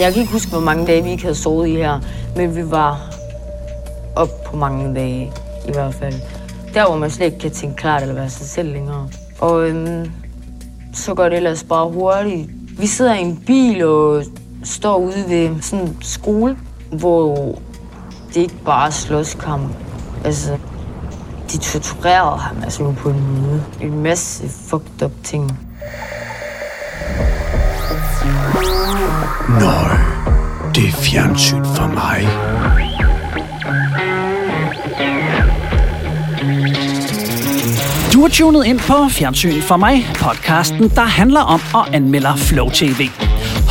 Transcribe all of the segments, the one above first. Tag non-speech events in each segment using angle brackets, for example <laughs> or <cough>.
Jeg kan ikke huske, hvor mange dage vi ikke havde sovet i her, men vi var op på mange dage i hvert fald. Der, hvor man slet ikke kan tænke klart eller være sig selv længere. Og øhm, så går det ellers bare hurtigt. Vi sidder i en bil og står ude ved sådan en skole, hvor det ikke bare er slåskamp. Altså, de torturerede ham altså på en måde. En masse fucked up ting. Nøj, det er fjernsyn for mig. Du er tunet ind på Fjernsyn for mig, podcasten, der handler om og anmelder Flow TV.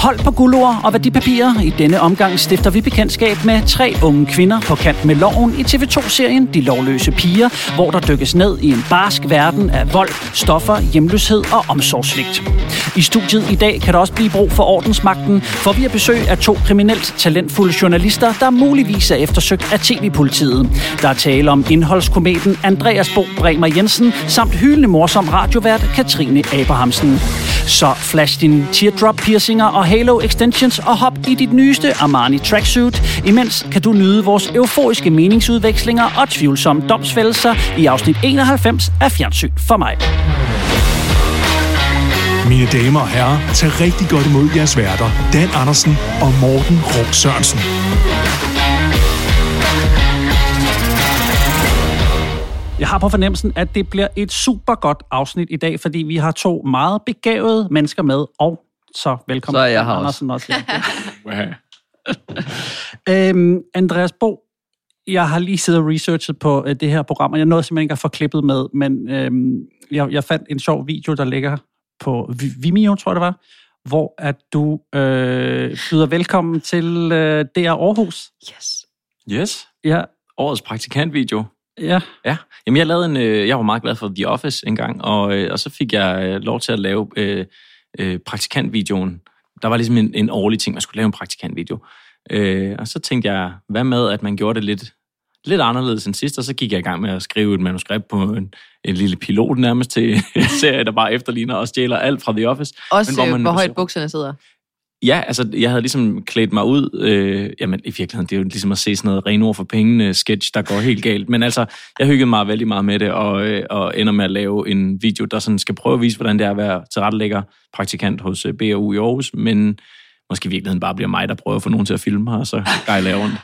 Hold på guldord og værdipapirer. I denne omgang stifter vi bekendtskab med tre unge kvinder på kant med loven i TV2-serien De Lovløse Piger, hvor der dykkes ned i en barsk verden af vold, stoffer, hjemløshed og omsorgssvigt. I studiet i dag kan der også blive brug for ordensmagten, for vi har besøg af to kriminelt talentfulde journalister, der muligvis er eftersøgt af TV-politiet. Der er tale om indholdskometen Andreas Bo Bremer Jensen, samt hyldende morsom radiovært Katrine Abrahamsen. Så flash din teardrop piercinger og halo extensions og hop i dit nyeste Armani tracksuit. Imens kan du nyde vores euforiske meningsudvekslinger og tvivlsomme domsfældelser i afsnit 91 af Fjernsyn for mig. Mine damer og herrer, tag rigtig godt imod jeres værter, Dan Andersen og Morten Råb Sørensen. Jeg har på fornemmelsen, at det bliver et super godt afsnit i dag, fordi vi har to meget begavede mennesker med, og så velkommen. Så er jeg her Andersen også. <laughs> ja. øhm, Andreas Bo, jeg har lige siddet og researchet på øh, det her program, og jeg nåede simpelthen ikke at få klippet med, men øhm, jeg, jeg fandt en sjov video, der ligger på Vi- Vimeo, tror jeg det var, hvor at du øh, byder velkommen til øh, DR Aarhus. Yes. Yes. Ja, Årets praktikantvideo. ja. Ja. Jamen, jeg lavede en... Øh, jeg var meget glad for The Office en gang, og, øh, og så fik jeg øh, lov til at lave øh, øh, praktikantvideoen. Der var ligesom en, en årlig ting, man skulle lave en praktikantvideo. Øh, og så tænkte jeg, hvad med, at man gjorde det lidt, lidt anderledes end sidst, og så gik jeg i gang med at skrive et manuskript på en, en lille pilot nærmest til en serie, der bare efterligner og stjæler alt fra The Office. Også Men hvor hvor, man hvor kan højt se- bukserne sidder. Ja, altså, jeg havde ligesom klædt mig ud. Øh, jamen, i virkeligheden, det er jo ligesom at se sådan noget ren ord for pengene sketch, der går helt galt. Men altså, jeg hyggede mig vældig meget med det, og, øh, og ender med at lave en video, der sådan skal prøve at vise, hvordan det er at være tilrettelægger praktikant hos øh, BAU i Aarhus, men måske i virkeligheden bare bliver mig, der prøver at få nogen til at filme mig, og så gejler jeg rundt.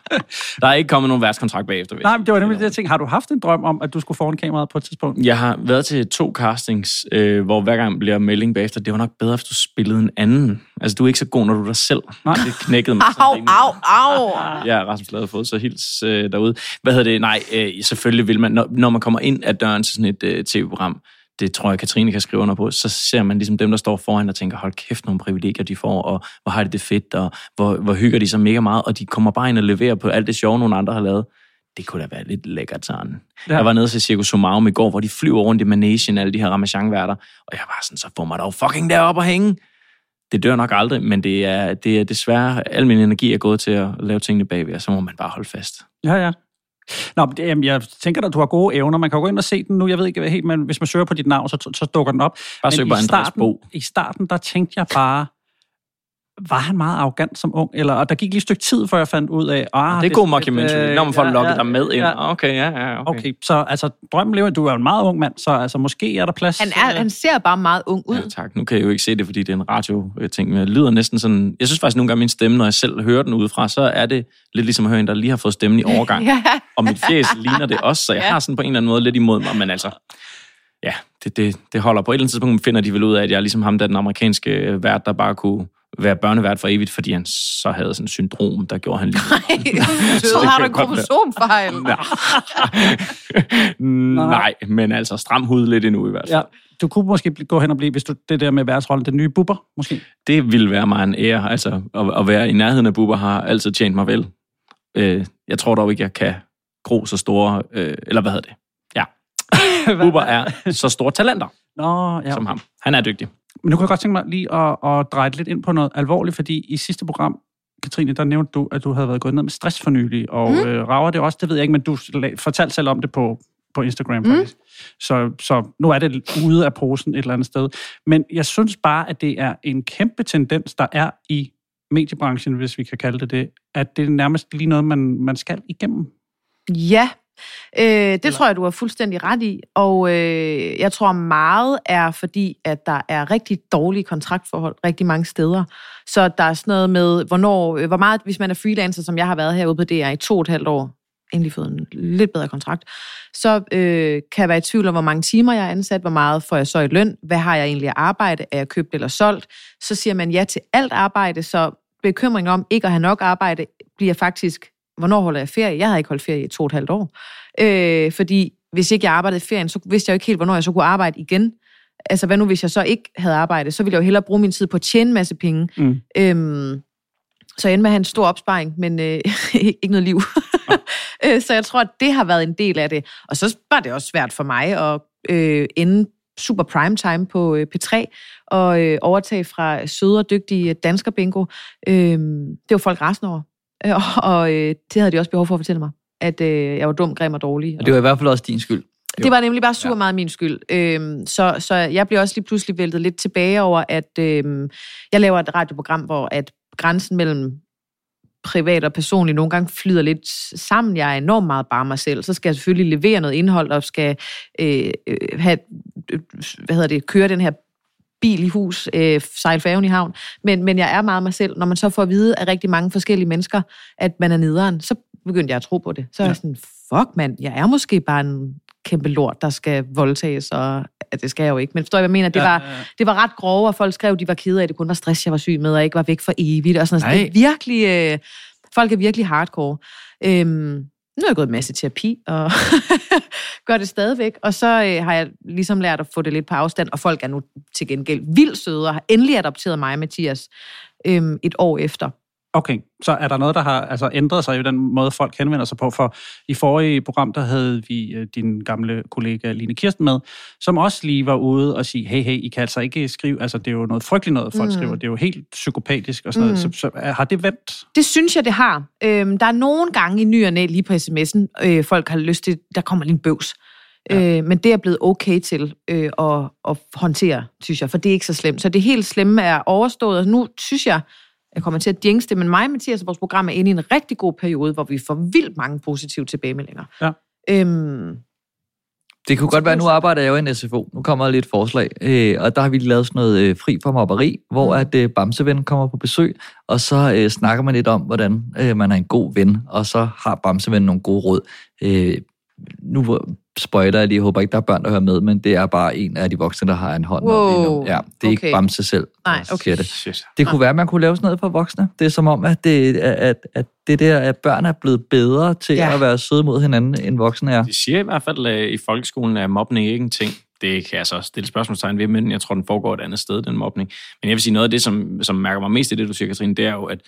Der er ikke kommet nogen værtskontrakt bagefter. Nej, men det var nemlig det, jeg tænkte. Har du haft en drøm om, at du skulle foran kameraet på et tidspunkt? Jeg har været til to castings, øh, hvor hver gang bliver melding bagefter, det var nok bedre, hvis du spillede en anden. Altså, du er ikke så god, når du er dig selv. Nej. Det knækkede mig. Au, au, au. Ja, Rasmus Lade fået så hils øh, derude. Hvad hedder det? Nej, øh, selvfølgelig vil man, når, når man kommer ind ad døren til sådan et øh, tv-program, det tror jeg, Katrine kan skrive under på, så ser man ligesom dem, der står foran og tænker, hold kæft, nogle privilegier de får, og hvor har de det fedt, og hvor, hvor hygger de sig mega meget, og de kommer bare ind og leverer på alt det sjove, nogle andre har lavet. Det kunne da være lidt lækkert sådan. Ja. Jeg var nede til Circus Somarum i går, hvor de flyver rundt i managen, alle de her Ramachan-værter, og jeg var sådan, så får mig dog fucking derop og hænge. Det dør nok aldrig, men det er, det er desværre, al min energi er gået til at lave tingene bagved, og så må man bare holde fast. Ja, ja. Nå, jamen, jeg tænker at du har gode evner. Man kan jo gå ind og se den nu. Jeg ved ikke helt, men hvis man søger på dit navn, så, så dukker den op. Bare men søg i på Andreas starten, Bo. I starten, der tænkte jeg bare, var han meget arrogant som ung? Eller, og der gik lige et stykke tid, før jeg fandt ud af... Ah, det er god sådan lidt, mockumentary, øh, når man får ja, lukket ja, dig med ind. Ja. Okay, ja, ja, okay. Okay, så altså, drømmen lever. Du er jo en meget ung mand, så altså, måske er der plads. Han, er, han ser bare meget ung ud. Ja, tak. Nu kan jeg jo ikke se det, fordi det er en radio-ting, men jeg lyder næsten sådan... Jeg synes faktisk nogle gange, min stemme, når jeg selv hører den udefra, så er det lidt ligesom at høre en, der lige har fået stemmen i <laughs> overgang. Ja. Og mit fjes ligner det også, så jeg Ja. har sådan på en eller anden måde lidt imod mig, men altså... Ja, det, det, det holder. På et eller andet tidspunkt finder de vel ud af, at jeg er ligesom ham, der er den amerikanske øh, vært, der bare kunne være børnevært for evigt, fordi han så havde sådan et syndrom, der gjorde han lige... <laughs> Så det har du en kromosomfejl. <laughs> Nej, men altså stram hud lidt endnu i hvert fald. Ja, du kunne måske gå hen og blive, hvis du det der med værtsrollen, den nye bubber, måske. det ville være mig en ære. Altså, at, at være i nærheden af Bubber har altid tjent mig vel. Øh, jeg tror dog ikke, jeg kan gro så store... Øh, eller hvad hedder det? Ja. <laughs> Bubber er så store talenter Nå, ja. ja. som ham. Han er dygtig. Men nu kan jeg godt tænke mig lige at, at dreje lidt ind på noget alvorligt, fordi i sidste program, Katrine, der nævnte du, at du havde været gået ned med stress for nylig, og mm. øh, rager det også, det ved jeg ikke, men du fortalte selv om det på, på Instagram faktisk. Så, så nu er det ude af posen et eller andet sted. Men jeg synes bare, at det er en kæmpe tendens, der er i mediebranchen, hvis vi kan kalde det det, at det er nærmest lige noget, man, man skal igennem? Ja, øh, det Eller? tror jeg, du har fuldstændig ret i. Og øh, jeg tror meget er fordi, at der er rigtig dårlige kontraktforhold rigtig mange steder. Så der er sådan noget med, hvornår, øh, hvor meget, hvis man er freelancer, som jeg har været herude på DR i to og et halvt år, endelig fået en lidt bedre kontrakt, så øh, kan jeg være i tvivl om, hvor mange timer jeg er ansat, hvor meget får jeg så i løn, hvad har jeg egentlig at arbejde, er jeg købt eller solgt. Så siger man ja til alt arbejde, så bekymring om ikke at have nok arbejde bliver faktisk, hvornår holder jeg ferie? Jeg havde ikke holdt ferie i to og et halvt år. Øh, fordi hvis ikke jeg arbejdede i ferien, så vidste jeg jo ikke helt, hvornår jeg så kunne arbejde igen. Altså, hvad nu, hvis jeg så ikke havde arbejdet? Så ville jeg jo hellere bruge min tid på at tjene en masse penge. Mm. Øhm, så jeg endte med at have en stor opsparing, men øh, <laughs> ikke noget liv. <laughs> Øh, så jeg tror, at det har været en del af det. Og så var det også svært for mig at øh, ende super prime time på øh, P3 og øh, overtage fra søde og dygtige dansker bingo. Øh, det var folk resten over. Øh, og øh, det havde de også behov for at fortælle mig, at øh, jeg var dum, grim og dårlig. Og det var i hvert fald også din skyld. Jo. Det var nemlig bare super ja. meget min skyld. Øhm, så, så jeg blev også lige pludselig væltet lidt tilbage over, at øhm, jeg laver et radioprogram, hvor at grænsen mellem privat og personligt nogle gange flyder lidt sammen. Jeg er enormt meget bare mig selv. Så skal jeg selvfølgelig levere noget indhold og skal øh, øh have, øh, hvad hedder det, køre den her bil i hus, øh, sejle færgen i havn. Men, men jeg er meget mig selv. Når man så får at vide af rigtig mange forskellige mennesker, at man er nederen, så begyndte jeg at tro på det. Så ja. er jeg sådan, fuck mand, jeg er måske bare en kæmpe lort, der skal voldtages, og at det skal jeg jo ikke. Men forstår jeg, hvad jeg mener? Det, ja, var, ja, ja. det var ret grove, og folk skrev, at de var kede af, at det kun var stress, jeg var syg med, og ikke var væk for evigt. Og sådan noget. Det er virkelig, øh, folk er virkelig hardcore. Øhm, nu har jeg gået en masse terapi, og <laughs> gør det stadigvæk. Og så øh, har jeg ligesom lært at få det lidt på afstand, og folk er nu til gengæld vildt søde, og har endelig adopteret mig, Mathias, øhm, et år efter. Okay, så er der noget, der har altså, ændret sig i den måde, folk henvender sig på? For i forrige program, der havde vi uh, din gamle kollega Line Kirsten med, som også lige var ude og sige, hey, hey, I kan altså ikke skrive, altså det er jo noget frygteligt noget, folk mm. skriver, det er jo helt psykopatisk og sådan mm. noget. Så, så har det vendt? Det synes jeg, det har. Øhm, der er nogle gange i ny og næ, lige på sms'en, øh, folk har lyst til, der kommer lige en bøvs. Ja. Øh, men det er blevet okay til øh, at, at håndtere, synes jeg, for det er ikke så slemt. Så det helt slemme er overstået, og nu synes jeg, jeg kommer til at det, men mig og Mathias og vores program er inde i en rigtig god periode, hvor vi får vildt mange positive tilbagemeldinger. Ja. Øhm, det kunne godt være, nu arbejder jeg jo i en SFO. Nu kommer der lidt forslag. Øh, og der har vi lavet sådan noget øh, fri for mobberi, hvor mm. at øh, Bamseven kommer på besøg, og så øh, snakker man lidt om, hvordan øh, man er en god ven, og så har Bamseven nogle gode råd. Øh, nu sprøjter jeg lige, jeg håber ikke, der er børn, der hører med, men det er bare en af de voksne, der har en hånd wow. Ja, det er okay. ikke Bamse selv, Nej, okay. det. Det kunne være, at man kunne lave sådan noget for voksne. Det er som om, at det, at, at det der, at børn er blevet bedre til ja. at være søde mod hinanden, end voksne er. De siger i hvert fald, at i folkeskolen er mobning ikke en ting. Det kan jeg så stille spørgsmålstegn ved, men jeg tror, den foregår et andet sted, den mobning. Men jeg vil sige, noget af det, som, som mærker mig mest i det, du siger, Katrine, det er jo, at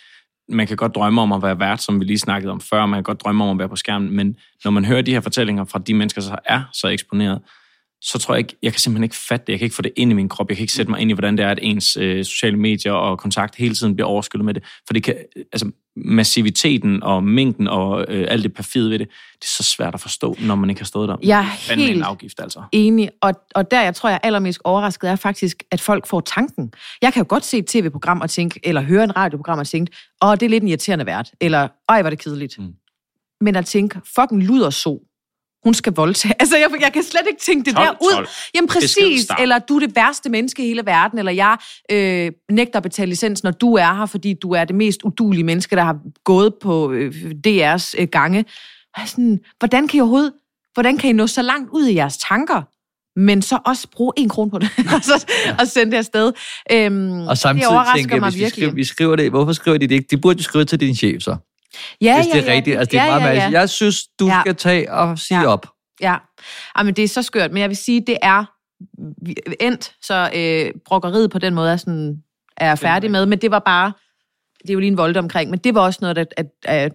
man kan godt drømme om at være vært, som vi lige snakkede om før, man kan godt drømme om at være på skærmen, men når man hører de her fortællinger fra de mennesker, der er så eksponeret, så tror jeg ikke, jeg kan simpelthen ikke fatte det. Jeg kan ikke få det ind i min krop. Jeg kan ikke sætte mig ind i, hvordan det er, at ens øh, sociale medier og kontakt hele tiden bliver overskyllet med det. For det kan, altså, massiviteten og mængden og øh, alt det perfide ved det, det er så svært at forstå, når man ikke har stået der. Jeg er helt en afgift, altså. enig. Og, og der, jeg tror, jeg er allermest overrasket, er faktisk, at folk får tanken. Jeg kan jo godt se et tv-program og tænke, eller høre en radioprogram og tænke, åh, det er lidt en irriterende vært, eller ej, var det kedeligt. Mm. Men at tænke, fucking luder så hun skal voldtage. Altså, jeg, jeg kan slet ikke tænke det 12, der ud. 12. Jamen præcis, eller du er det værste menneske i hele verden, eller jeg øh, nægter at betale licens, når du er her, fordi du er det mest udulige menneske, der har gået på øh, DR's øh, gange. Og sådan, hvordan kan I overhovedet, hvordan kan I nå så langt ud i jeres tanker? men så også bruge en krone på det, <laughs> og, så, og sende det afsted. Øhm, og samtidig det tænker jeg, hvis vi skriver, vi skriver det, hvorfor skriver de det ikke? De burde jo skrive til din chef så. Ja, hvis ja, det er ja. rigtigt. Altså, det er ja, meget ja, ja. Jeg synes, du ja. skal tage og sige ja. op. Ja, men det er så skørt. Men jeg vil sige, det er endt, så øh, brokkeriet på den måde er, sådan, er færdig med. Men det var bare, det er jo lige en volde omkring, men det var også noget, at, at, at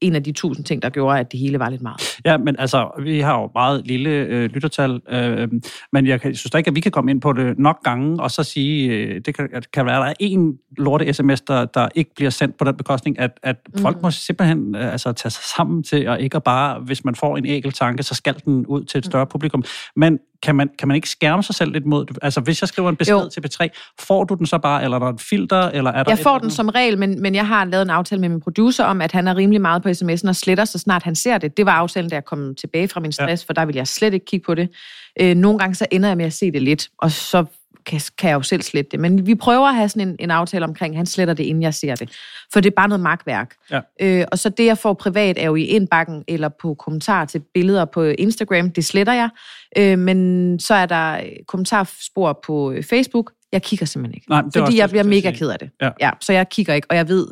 en af de tusind ting, der gjorde, at det hele var lidt meget. Ja, men altså, vi har jo meget lille øh, lyttertal, øh, men jeg kan, synes da ikke, at vi kan komme ind på det nok gange, og så sige, øh, det kan, kan være, at der er en lorte sms, der, der ikke bliver sendt på den bekostning, at, at mm. folk må simpelthen øh, altså, tage sig sammen til, at ikke at bare, hvis man får en enkelt tanke, så skal den ud til et større mm. publikum. Men kan man, kan man ikke skærme sig selv lidt mod det? Altså, hvis jeg skriver en besked Jo. til P3, får du den så bare, eller er der et filter, eller er der Jeg får den som regel, men, men jeg har lavet en aftale med min producer om, at han er rimelig meget på sms'en og sletter, så snart han ser det. Det var aftalen, da jeg kom tilbage fra min stress, ja. for der ville jeg slet ikke kigge på det. Øh, nogle gange så ender jeg med at se det lidt, og så kan, kan jeg jo selv slette det. Men vi prøver at have sådan en, en aftale omkring, han sletter det, inden jeg ser det. For det er bare noget magtværk. Ja. Øh, og så det, jeg får privat, er jo i indbakken eller på kommentarer til billeder på Instagram. Det sletter jeg. Øh, men så er der kommentarspor på Facebook. Jeg kigger simpelthen ikke. Nej, fordi jeg bliver mega ked af det. Ja. Ja, så jeg kigger ikke, og jeg ved,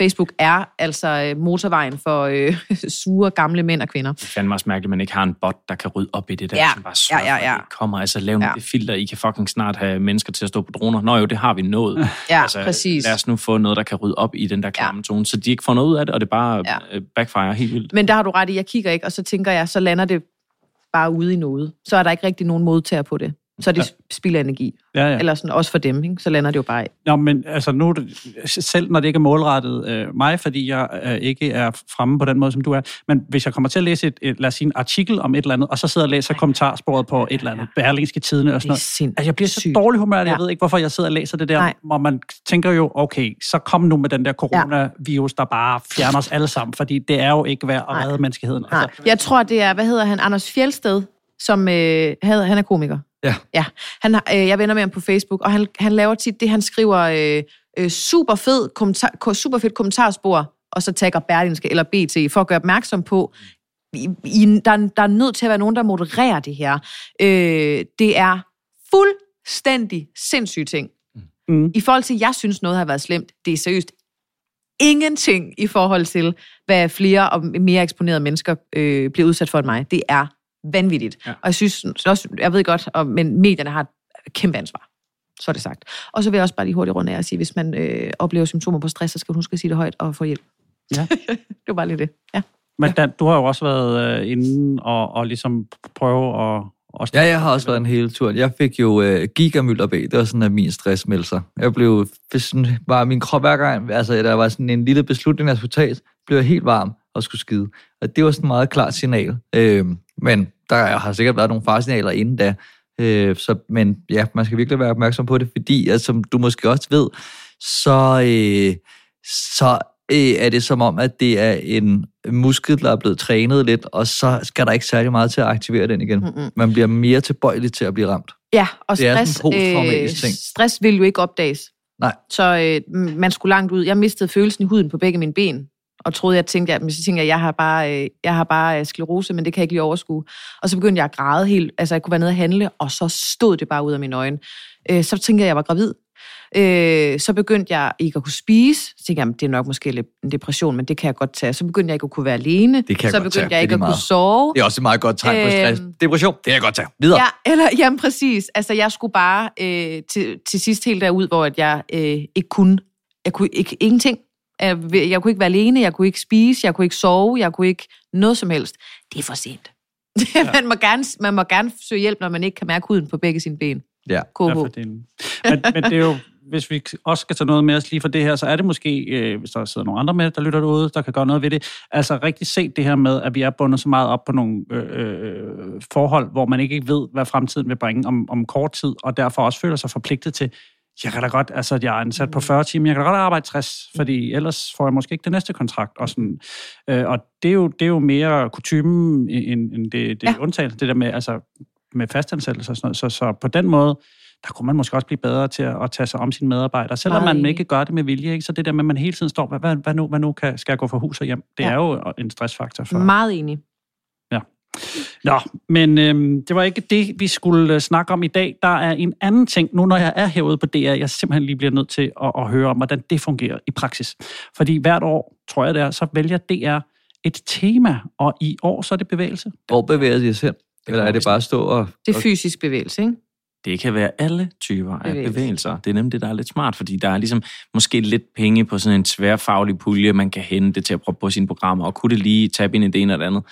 Facebook er altså øh, motorvejen for øh, <laughs> sure gamle mænd og kvinder. Det er fandme også mærkeligt, at man ikke har en bot, der kan rydde op i det der, Ja, som bare sørger ja, ja, ja. at det kommer. Altså, lav Ja. det filter, I kan fucking snart have mennesker til at stå på droner. Nå jo, det har vi nået. Ja, altså, præcis. Lad os nu få noget, der kan rydde op i den der klamme tone, så de ikke får noget ud af det, og det bare Ja. ja. backfire helt vildt. Men der har du ret i, jeg kigger ikke, og så tænker jeg, så lander det bare ude i noget. Så er der ikke rigtig nogen modtager på det. Så det ja. spild af energi. Ja, ja. Eller sådan, også for dem, ikke? så lander det jo bare af. Nå, men altså nu, selv når det ikke er målrettet øh, mig, fordi jeg øh, ikke er fremme på den måde, som du er, men hvis jeg kommer til at læse et, et lad os sige, en artikel om et eller andet, og så sidder og læser kommentarsporet på et eller andet, Berlingske Tidene og sådan Det er noget, altså jeg bliver så dårlig humør, at jeg Ja. ved ikke, hvorfor jeg sidder og læser det der, Nej. hvor man tænker jo, okay, så kom nu med den der coronavirus, der bare fjerner os alle sammen, fordi det er jo ikke værd at redde menneskeheden. Altså, Jeg tror, det er, hvad hedder han, Anders Fjelsted, som øh, havde, han er komiker. Ja. Ja, han, har- øh, jeg vender med ham på Facebook, og han, han laver tit det, han skriver øh, øh, super, fed kommentar, ko- super fedt kommentarspor, og så tagger Berlingske eller BT, for at gøre opmærksom på, i, i, der, er- der er nødt til at være nogen, der modererer det her. Øh, det er fuldstændig sindssyge ting. Mm. I forhold til, at jeg synes, noget har været slemt, det er seriøst ingenting i forhold til, hvad flere og mere eksponerede mennesker øh, bliver udsat for end mig. Det er vanvittigt. Ja. Og jeg synes også, jeg ved godt, og, men medierne har et kæmpe ansvar. Så er det sagt. Og så vil jeg også bare lige hurtigt runde af og sige, hvis man øh, oplever symptomer på stress, så skal man huske at sige det højt og få hjælp. Ja. <laughs> det var bare lige det. Ja. Men Dan, du har jo også været øh, inde og, og ligesom prøve at... at Ja, jeg har også været en hele tur. Jeg fik jo øh, gigamylder B. Det var sådan, at min stress meldte sig. Jeg blev, sådan, var min krop hver gang, altså der var sådan en lille beslutning, jeg skulle tage, blev jeg helt varm og skulle skide. Og det var sådan et meget klart signal. Øh, men der har sikkert været nogle faresignaler inden da. Øh, så, men ja, man skal virkelig være opmærksom på det, fordi altså, som du måske også ved, så, øh, så øh, er det som om, at det er en muskel, der er blevet trænet lidt, og så skal der ikke særlig meget til at aktivere den igen. Mm-mm. Man bliver mere tilbøjelig til at blive ramt. Ja, og Det er stress, posttraumatisk ting. stress vil jo ikke opdages. Nej. Så øh, man skulle langt ud. Jeg mistede følelsen i huden på begge mine ben, og troede, jeg tænkte, at, men så tænkte jeg, jeg har bare, øh, jeg har bare øh, sklerose, men det kan jeg ikke lige overskue. Og så begyndte jeg at græde helt, altså jeg kunne være nede og handle, og så stod det bare ud af mine øjne. Øh, så tænkte jeg, at jeg var gravid. Øh, så begyndte jeg ikke at kunne spise. Så tænkte jeg, at det er nok måske lidt en depression, men det kan jeg godt tage. Så begyndte jeg ikke at kunne være alene. Det kan jeg så begyndte tage. jeg ikke at kunne meget. sove. Det er også et meget godt tegn på stress. Øhm. Depression, det kan jeg godt tage. Videre. Ja, eller, <laughs> jamen præcis. Altså, jeg skulle bare øh, til, til sidst helt derud, hvor at jeg øh, ikke kunne, jeg kunne ikke, ingenting. Jeg, kunne ikke være alene, jeg kunne ikke spise, jeg kunne ikke sove, jeg kunne ikke noget som helst. Det er for sent. <laughs> Ja. man, må gerne, man må gerne søge hjælp, når man ikke kan mærke huden på begge sine ben. Ja. KH. Ja, for det. Men, men det er jo, hvis vi også skal tage noget med os lige for det her, så er det måske, øh, hvis der sidder nogle andre med, der lytter derude, der kan gøre noget ved det, altså rigtig set det her med, at vi er bundet så meget op på nogle øh, øh, forhold, hvor man ikke ved, hvad fremtiden vil bringe om, om kort tid, og derfor også føler sig forpligtet til, jeg kan da godt, altså jeg er ansat på 40 timer, jeg kan da godt arbejde 60, fordi ellers får jeg måske ikke det næste kontrakt. Og, sådan, øh, og det, er jo, det er jo mere kutumen, end, end det, det Ja. undtagelse, det der med, altså, med fastansættelse og sådan noget. Så, så på den måde, der kunne man måske også blive bedre til at, at tage sig om sine medarbejdere, selvom Meget man ikke gør det med vilje. Ikke? Så det der med, at man hele tiden står, hvad, hvad, nu, hvad nu kan, skal jeg gå fra hus og hjem? Det ja. er jo en stressfaktor for, Meget enig. Nå, men øhm, det var ikke det, vi skulle øh, snakke om i dag. Der er en anden ting, nu når jeg er herude på DR, jeg simpelthen lige bliver nødt til at, at høre om, hvordan det fungerer i praksis. Fordi hvert år, tror jeg det er, så vælger DR et tema, og i år så er det bevægelse. Hvor bevæger de sig hen? Eller er det bare at stå og... Det er fysisk bevægelse, ikke? Det kan være alle typer af Bevægelser. bevægelser. Det er nemlig det, der er lidt smart, fordi der er ligesom måske lidt penge på sådan en tværfaglig pulje, man kan hente til at prøve på sine programmer, og kunne det lige tabe ind i det ene eller det andet,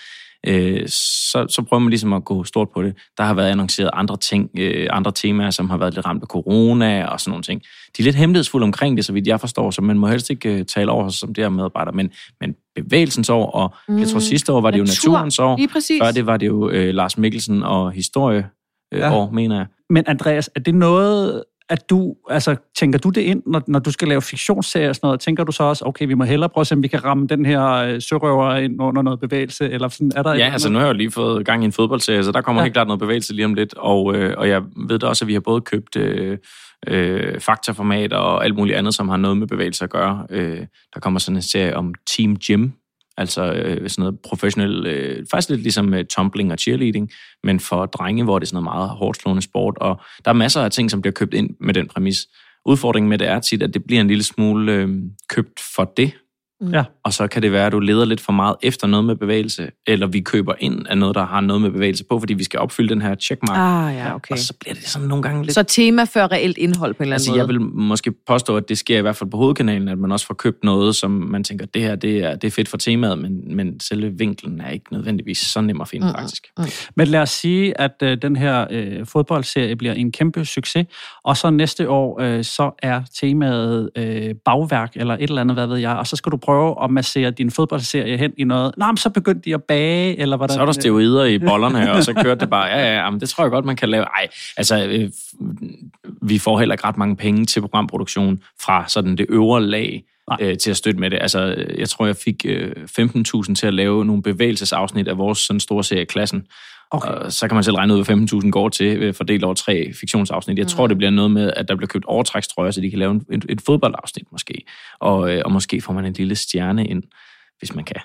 øh, så, så prøver man ligesom at gå stort på det. Der har været annonceret andre ting, øh, andre temaer, som har været lidt ramt af corona og sådan nogle ting. De er lidt hemmelighedsfulde omkring det, så vidt jeg forstår, så man må helst ikke øh, tale over sig som det her medarbejder, men, men bevægelsens år, og mm. jeg tror sidste år var det jo Natur, naturens år, Lige præcis. før det var det jo øh, Lars Mikkelsen og historie øh, Ja. år, mener jeg. Men Andreas, er det noget, at du, altså, tænker du det ind, når, når du skal lave fiktionsserier og sådan noget? Tænker du så også, okay, vi må hellere prøve at se, om vi kan ramme den her øh, sørøver ind under noget bevægelse, eller sådan, er der Ja, altså nu har jeg jo lige fået gang i en fodboldserie, så der kommer ja. helt klart noget bevægelse lige om lidt. Og, øh, og jeg ved da også, at vi har både købt øh, øh, faktaformat og alt muligt andet, som har noget med bevægelse at gøre. Øh, der kommer sådan en serie om Team Gym, altså øh, sådan noget professionel, øh, faktisk lidt ligesom øh, tumbling og cheerleading, men for drenge, hvor det er sådan noget meget hårdt slående sport. Og der er masser af ting, som bliver købt ind med den præmis. Udfordringen med det er tit, at det bliver en lille smule øh, købt for det, Ja. og så kan det være, at du leder lidt for meget efter noget med bevægelse, eller vi køber ind af noget, der har noget med bevægelse på, fordi vi skal opfylde den her checkmark. Ah, ja, okay. Og så bliver det sådan nogle gange lidt... Så tema før reelt indhold på en eller anden altså, måde. jeg vil måske påstå, at det sker i hvert fald på hovedkanalen, at man også får købt noget, som man tænker, det her det er, det er fedt for temaet, men, men selve vinklen er ikke nødvendigvis så nem at finde, Mm, mm, faktisk. Men lad os sige, at øh, den her øh, fodboldserie bliver en kæmpe succes, og så næste år, øh, så er temaet øh, bagværk, eller et eller andet, hvad ved jeg, og så skal du prøve at massere din fodboldserie hen i noget. Nå, men så begyndte de at bage, eller hvordan? Så er der steroider i <laughs> bollerne, og så kørte det bare, ja, ja, ja, men det tror jeg godt, man kan lave. Ej, altså, øh, vi får heller ikke ret mange penge til programproduktion fra sådan det øvre lag øh, til at støtte med det. Altså, øh, jeg tror, jeg fik øh, 15.000 til at lave nogle bevægelsesafsnit af vores sådan store serie Klassen. Okay. Og så kan man selv regne ud, hvad 15.000 går til, øh, fordelt over tre fiktionsafsnit. Jeg tror, det bliver noget med, at der bliver købt overtrækstrøjer, så de kan lave en, et, et fodboldafsnit måske. Og, øh, og måske får man en lille stjerne ind, hvis man kan.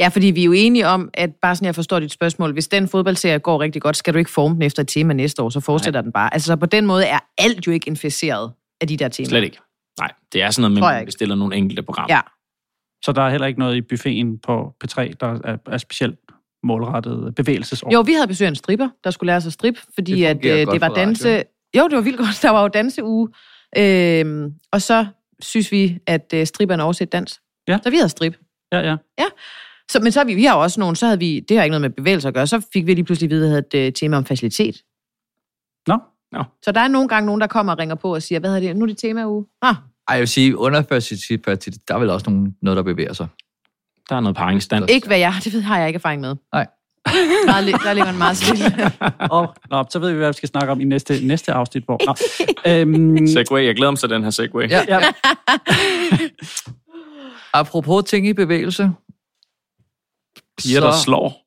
Ja, fordi vi er jo enige om, at bare sådan jeg forstår dit spørgsmål, hvis den fodboldserie går rigtig godt, skal du ikke forme den efter et tema næste år, så fortsætter Nej. den bare. Altså så på den måde er alt jo ikke inficeret af de der temaer. Slet ikke. Nej, det er sådan noget med, at man bestiller nogle enkelte programmer. Ja. Så der er heller ikke noget i buffeten på P3, der er, er specielt målrettet bevægelsesår. Jo, vi havde besøg af en stripper, der skulle lære sig at strip, fordi Det at, øh, det var danse... radio. Jo, det var vildt godt. Der var jo danseuge. Øhm, og så synes vi, at øh, stripperne overset dans. Ja. Så vi havde strip. Ja, ja. Så, men så har vi, vi har også nogle, så havde vi, det har ikke noget med bevægelser at gøre, så fik vi lige pludselig at vide, at vi havde et øh, tema om facilitet. Nå, Så der er nogle gange nogen, der kommer og ringer på og siger, hvad hedder det, nu er det tema uge. Ah, Ej, jeg vil sige, under facilitet, facilitet, der er vel også nogen, noget, der bevæger sig. Der er noget paringsstand. ikke hvad jeg, det ved, har jeg ikke erfaring med. Nej. <laughs> Der, li- der ligger man meget stille. <laughs> og, nå, så ved vi, hvad vi skal snakke om i næste, næste afsnit. Hvor, nå. <laughs> øhm, Segway, jeg glæder mig til den her segway. Ja. ja, Apropos ting i bevægelse. Piger, der slår.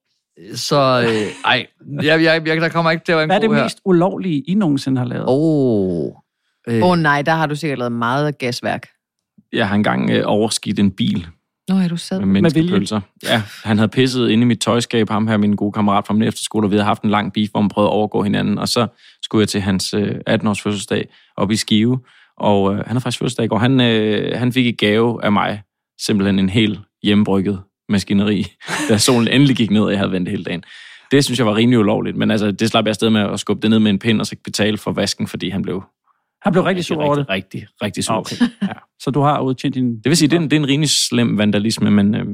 Så, øh, ej, jeg, jeg, jeg, der kommer ikke til at være en hvad er det her. mest ulovlige, I nogensinde har lavet? Åh. Øh, Åh oh, nej, der har du sikkert lavet meget gasværk. Jeg har engang øh, overskidt en bil Nå, er du sad. med menneskepølser. Ja, han havde pisset inde i mit tøjskab, ham her, min gode kammerat fra min efterskole, og vi havde haft en lang beef, hvor man prøvede at overgå hinanden, og så skulle jeg til hans øh, 18-års fødselsdag op i Skive, og øh, han har faktisk fødselsdag i går. Han, øh, han fik i gave af mig simpelthen en helt hjemmebrygget maskineri, da solen endelig gik ned, og jeg havde ventet hele dagen. Det synes jeg var rimelig ulovligt, men altså, det slap jeg afsted med at skubbe det ned med en pind, og så betale for vasken, fordi han blev Han blev rigtig sur over det. rigtig, rigtig, rigtig sur. Okay. Ja. Så du har udtjent din... Det vil sige, det er en, det er en rimelig slem vandalisme, men øh,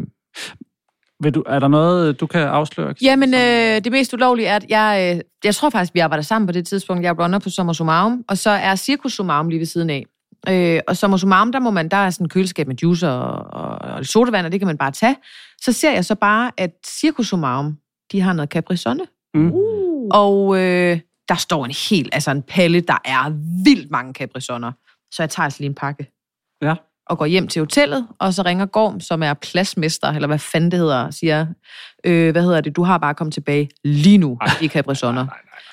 Vil du, er der noget, du kan afsløre? Jamen, øh, det mest ulovlige er, at jeg, øh, jeg tror faktisk, vi arbejder sammen på det tidspunkt. Jeg er runner på Sommer Sumarum, og så er Circus Sumarum lige ved siden af. Øh, og Sommer Sumarum, der, må man, der er sådan en køleskab med juicer og, og, og sodavand, og det kan man bare tage. Så ser jeg så bare, at Circus Sumarum, de har noget Capri-Sonne. Mm. Og øh, der står en helt, altså en palle, der er vildt mange Capri-Sonner. Så jeg tager altså lige en pakke. Ja. Og går hjem til hotellet, og så ringer Gorm, som er pladsmester, eller hvad fanden det hedder, og siger, øh, hvad hedder det, du har bare kommet tilbage lige nu i Capri-Sonner.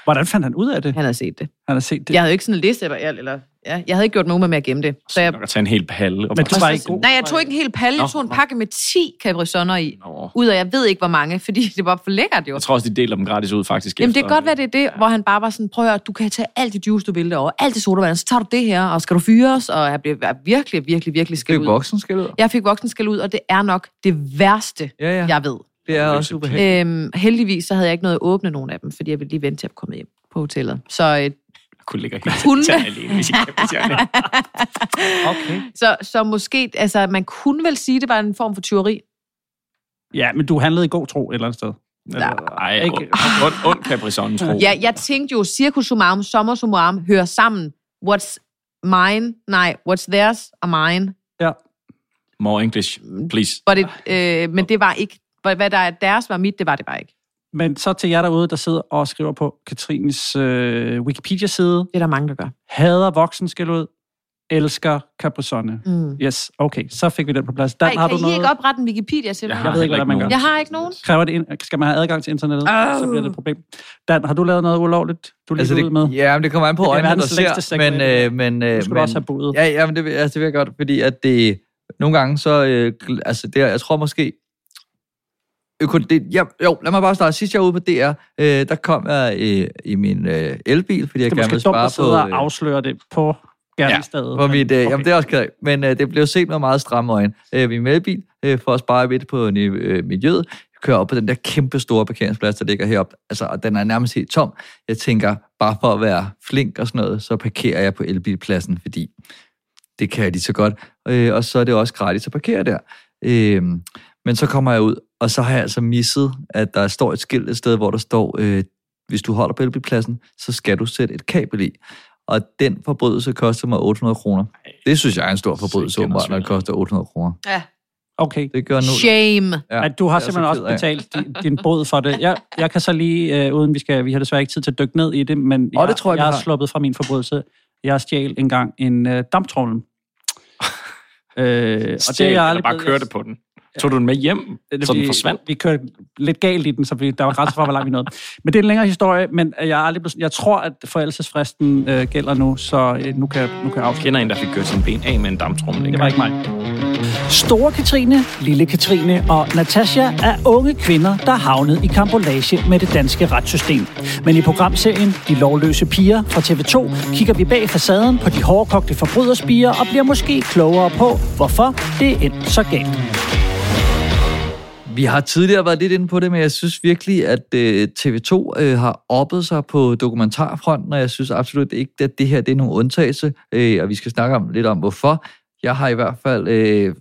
Hvordan fandt han ud af det? Han havde set det. Han har set det. Jeg havde jo ikke sådan en liste, eller, eller ja, jeg havde ikke gjort nogen med at gemme det. Så jeg, at tage en hel palle. Og Men du var ikke god. nej, jeg tog ikke en hel palle, jeg tog en pakke med 10 Capri-Sonner i. Nå. Ud af, jeg ved ikke hvor mange, fordi det var for lækkert jo. Jeg tror også, de deler dem gratis ud, faktisk. Jamen det efter. kan godt være, det er det, hvor han bare var sådan, prøv at høre, du kan tage alt det juice, du vil derovre, alt det sodavand, så tager du det her, og skal du fyres, og jeg blev virkelig, virkelig, virkelig det er skæld jo ud. voksen, skal ud. Jeg fik voksen skæld ud, og det er nok det værste, Ja, ja. jeg ved. Det er også ubehageligt. Øhm, heldigvis så havde jeg ikke noget at åbne nogen af dem, fordi jeg ville lige vente til at komme hjem på hotellet. Så øh, <laughs> kunne ligge helt Kunne. alene, hvis kan bestjerne. <laughs> Okay. Så, så måske, altså man kunne vel sige, at det var en form for tyveri. Ja, men du handlede i god tro et eller andet sted. Nej, Ikke- ond, ond, Capri-Sun, tro. Ja, jeg tænkte jo, circus sumarum, sommer sumarum, hører sammen. What's mine? Nej, what's theirs are mine. Ja. More English, please. But it, øh, men det var ikke, hvad hvad der er deres var mit, det var det bare ikke. Men så til jer derude, der sidder og skriver på Katrines øh, Wikipedia-side. Det er der mange, der gør. Hader voksen skal ud. Elsker Capri-Sonne. Mm. Yes, okay. Så fik vi den på plads. Dan, Ej, har kan du I noget? ikke oprette en Wikipedia til mig? Jeg Jeg ved ikke, hvordan man gør. nogen. Jeg har ikke nogen. Kræver det, ind- skal man have adgang til internettet, Au. så bliver det et problem. Dan, har du lavet noget ulovligt, du lige Altså, altså, ud med? ja, men det kommer an på Det er øjnene, der ser. Men, øh, men, øh, Du skal men, også have boet. Ja, ja men det, altså, det vil jeg godt, fordi at det nogle gange så, øh, altså det, jeg tror måske, øko, det, ja, jo, lad mig bare starte. Sidst jeg var ude på DR, øh, der kom jeg øh, i min øh, elbil, fordi jeg Det er gerne måske ville spare at sidde på... og øh, afsløre det på gerningsstedet. på mit, øh, Okay. Jamen, det er også ked. Men øh, det blev set med meget stramme øjne. Øh, min elbil, øh, for at spare lidt på øh, miljøet, kører op på den der kæmpe store parkeringsplads, der ligger heroppe. Altså, og den er nærmest helt tom. Jeg tænker, bare for at være flink og sådan noget, så parkerer jeg på elbilpladsen, fordi det kan jeg lige så godt. Øh, og så er det også gratis at parkere der. Øh, men så kommer jeg ud, og så har jeg altså misset, at der står et skilt et sted, hvor der står, øh, hvis du holder på elbilpladsen, så skal du sætte et kabel i. Og den forbrydelse koster mig 800 kroner. Det synes jeg er en stor forbrydelse, åbenbart, når det koster 800 kroner. Ja. Okay. Det gør nu. Shame. Ja, at du har det jeg så simpelthen også betalt din, <laughs> din bod for det. Jeg, jeg kan så lige, øh, uden vi skal, vi har desværre ikke tid til at dykke ned i det, men Åh, det tror jeg, jeg er har. sluppet fra min forbrydelse. Jeg stjal engang en øh, damptrollen. <laughs> øh, og Stjæl, jeg eller aldrig bare kørte på den. Tog du den med hjem, det, så den vi, forsvandt? Vi kørte lidt galt i den, så vi, der var grænser for, hvor langt vi nåede. Men det er en længere historie, men jeg, er aldrig blevet, jeg tror, at forældelsesfristen øh, gælder nu, så øh, nu kan, nu kan jeg afsløre. kender en, der fik kørt sin ben af med en damptrummel. Det var ikke mig. Store Katrine, Lille Katrine og Natasha er unge kvinder, der er havnet i kambolage med det danske retssystem. Men i programserien De lovløse piger fra TV2 kigger vi bag facaden på de hårdkogte forbryderspiger og bliver måske klogere på, hvorfor det er endt så galt. Vi har tidligere været lidt inde på det, men jeg synes virkelig, at øh, TV2 øh, har oppet sig på dokumentarfronten, og jeg synes absolut ikke, at det her det er nogen undtagelse, øh, og vi skal snakke om lidt om, hvorfor. Jeg har i hvert fald, øh,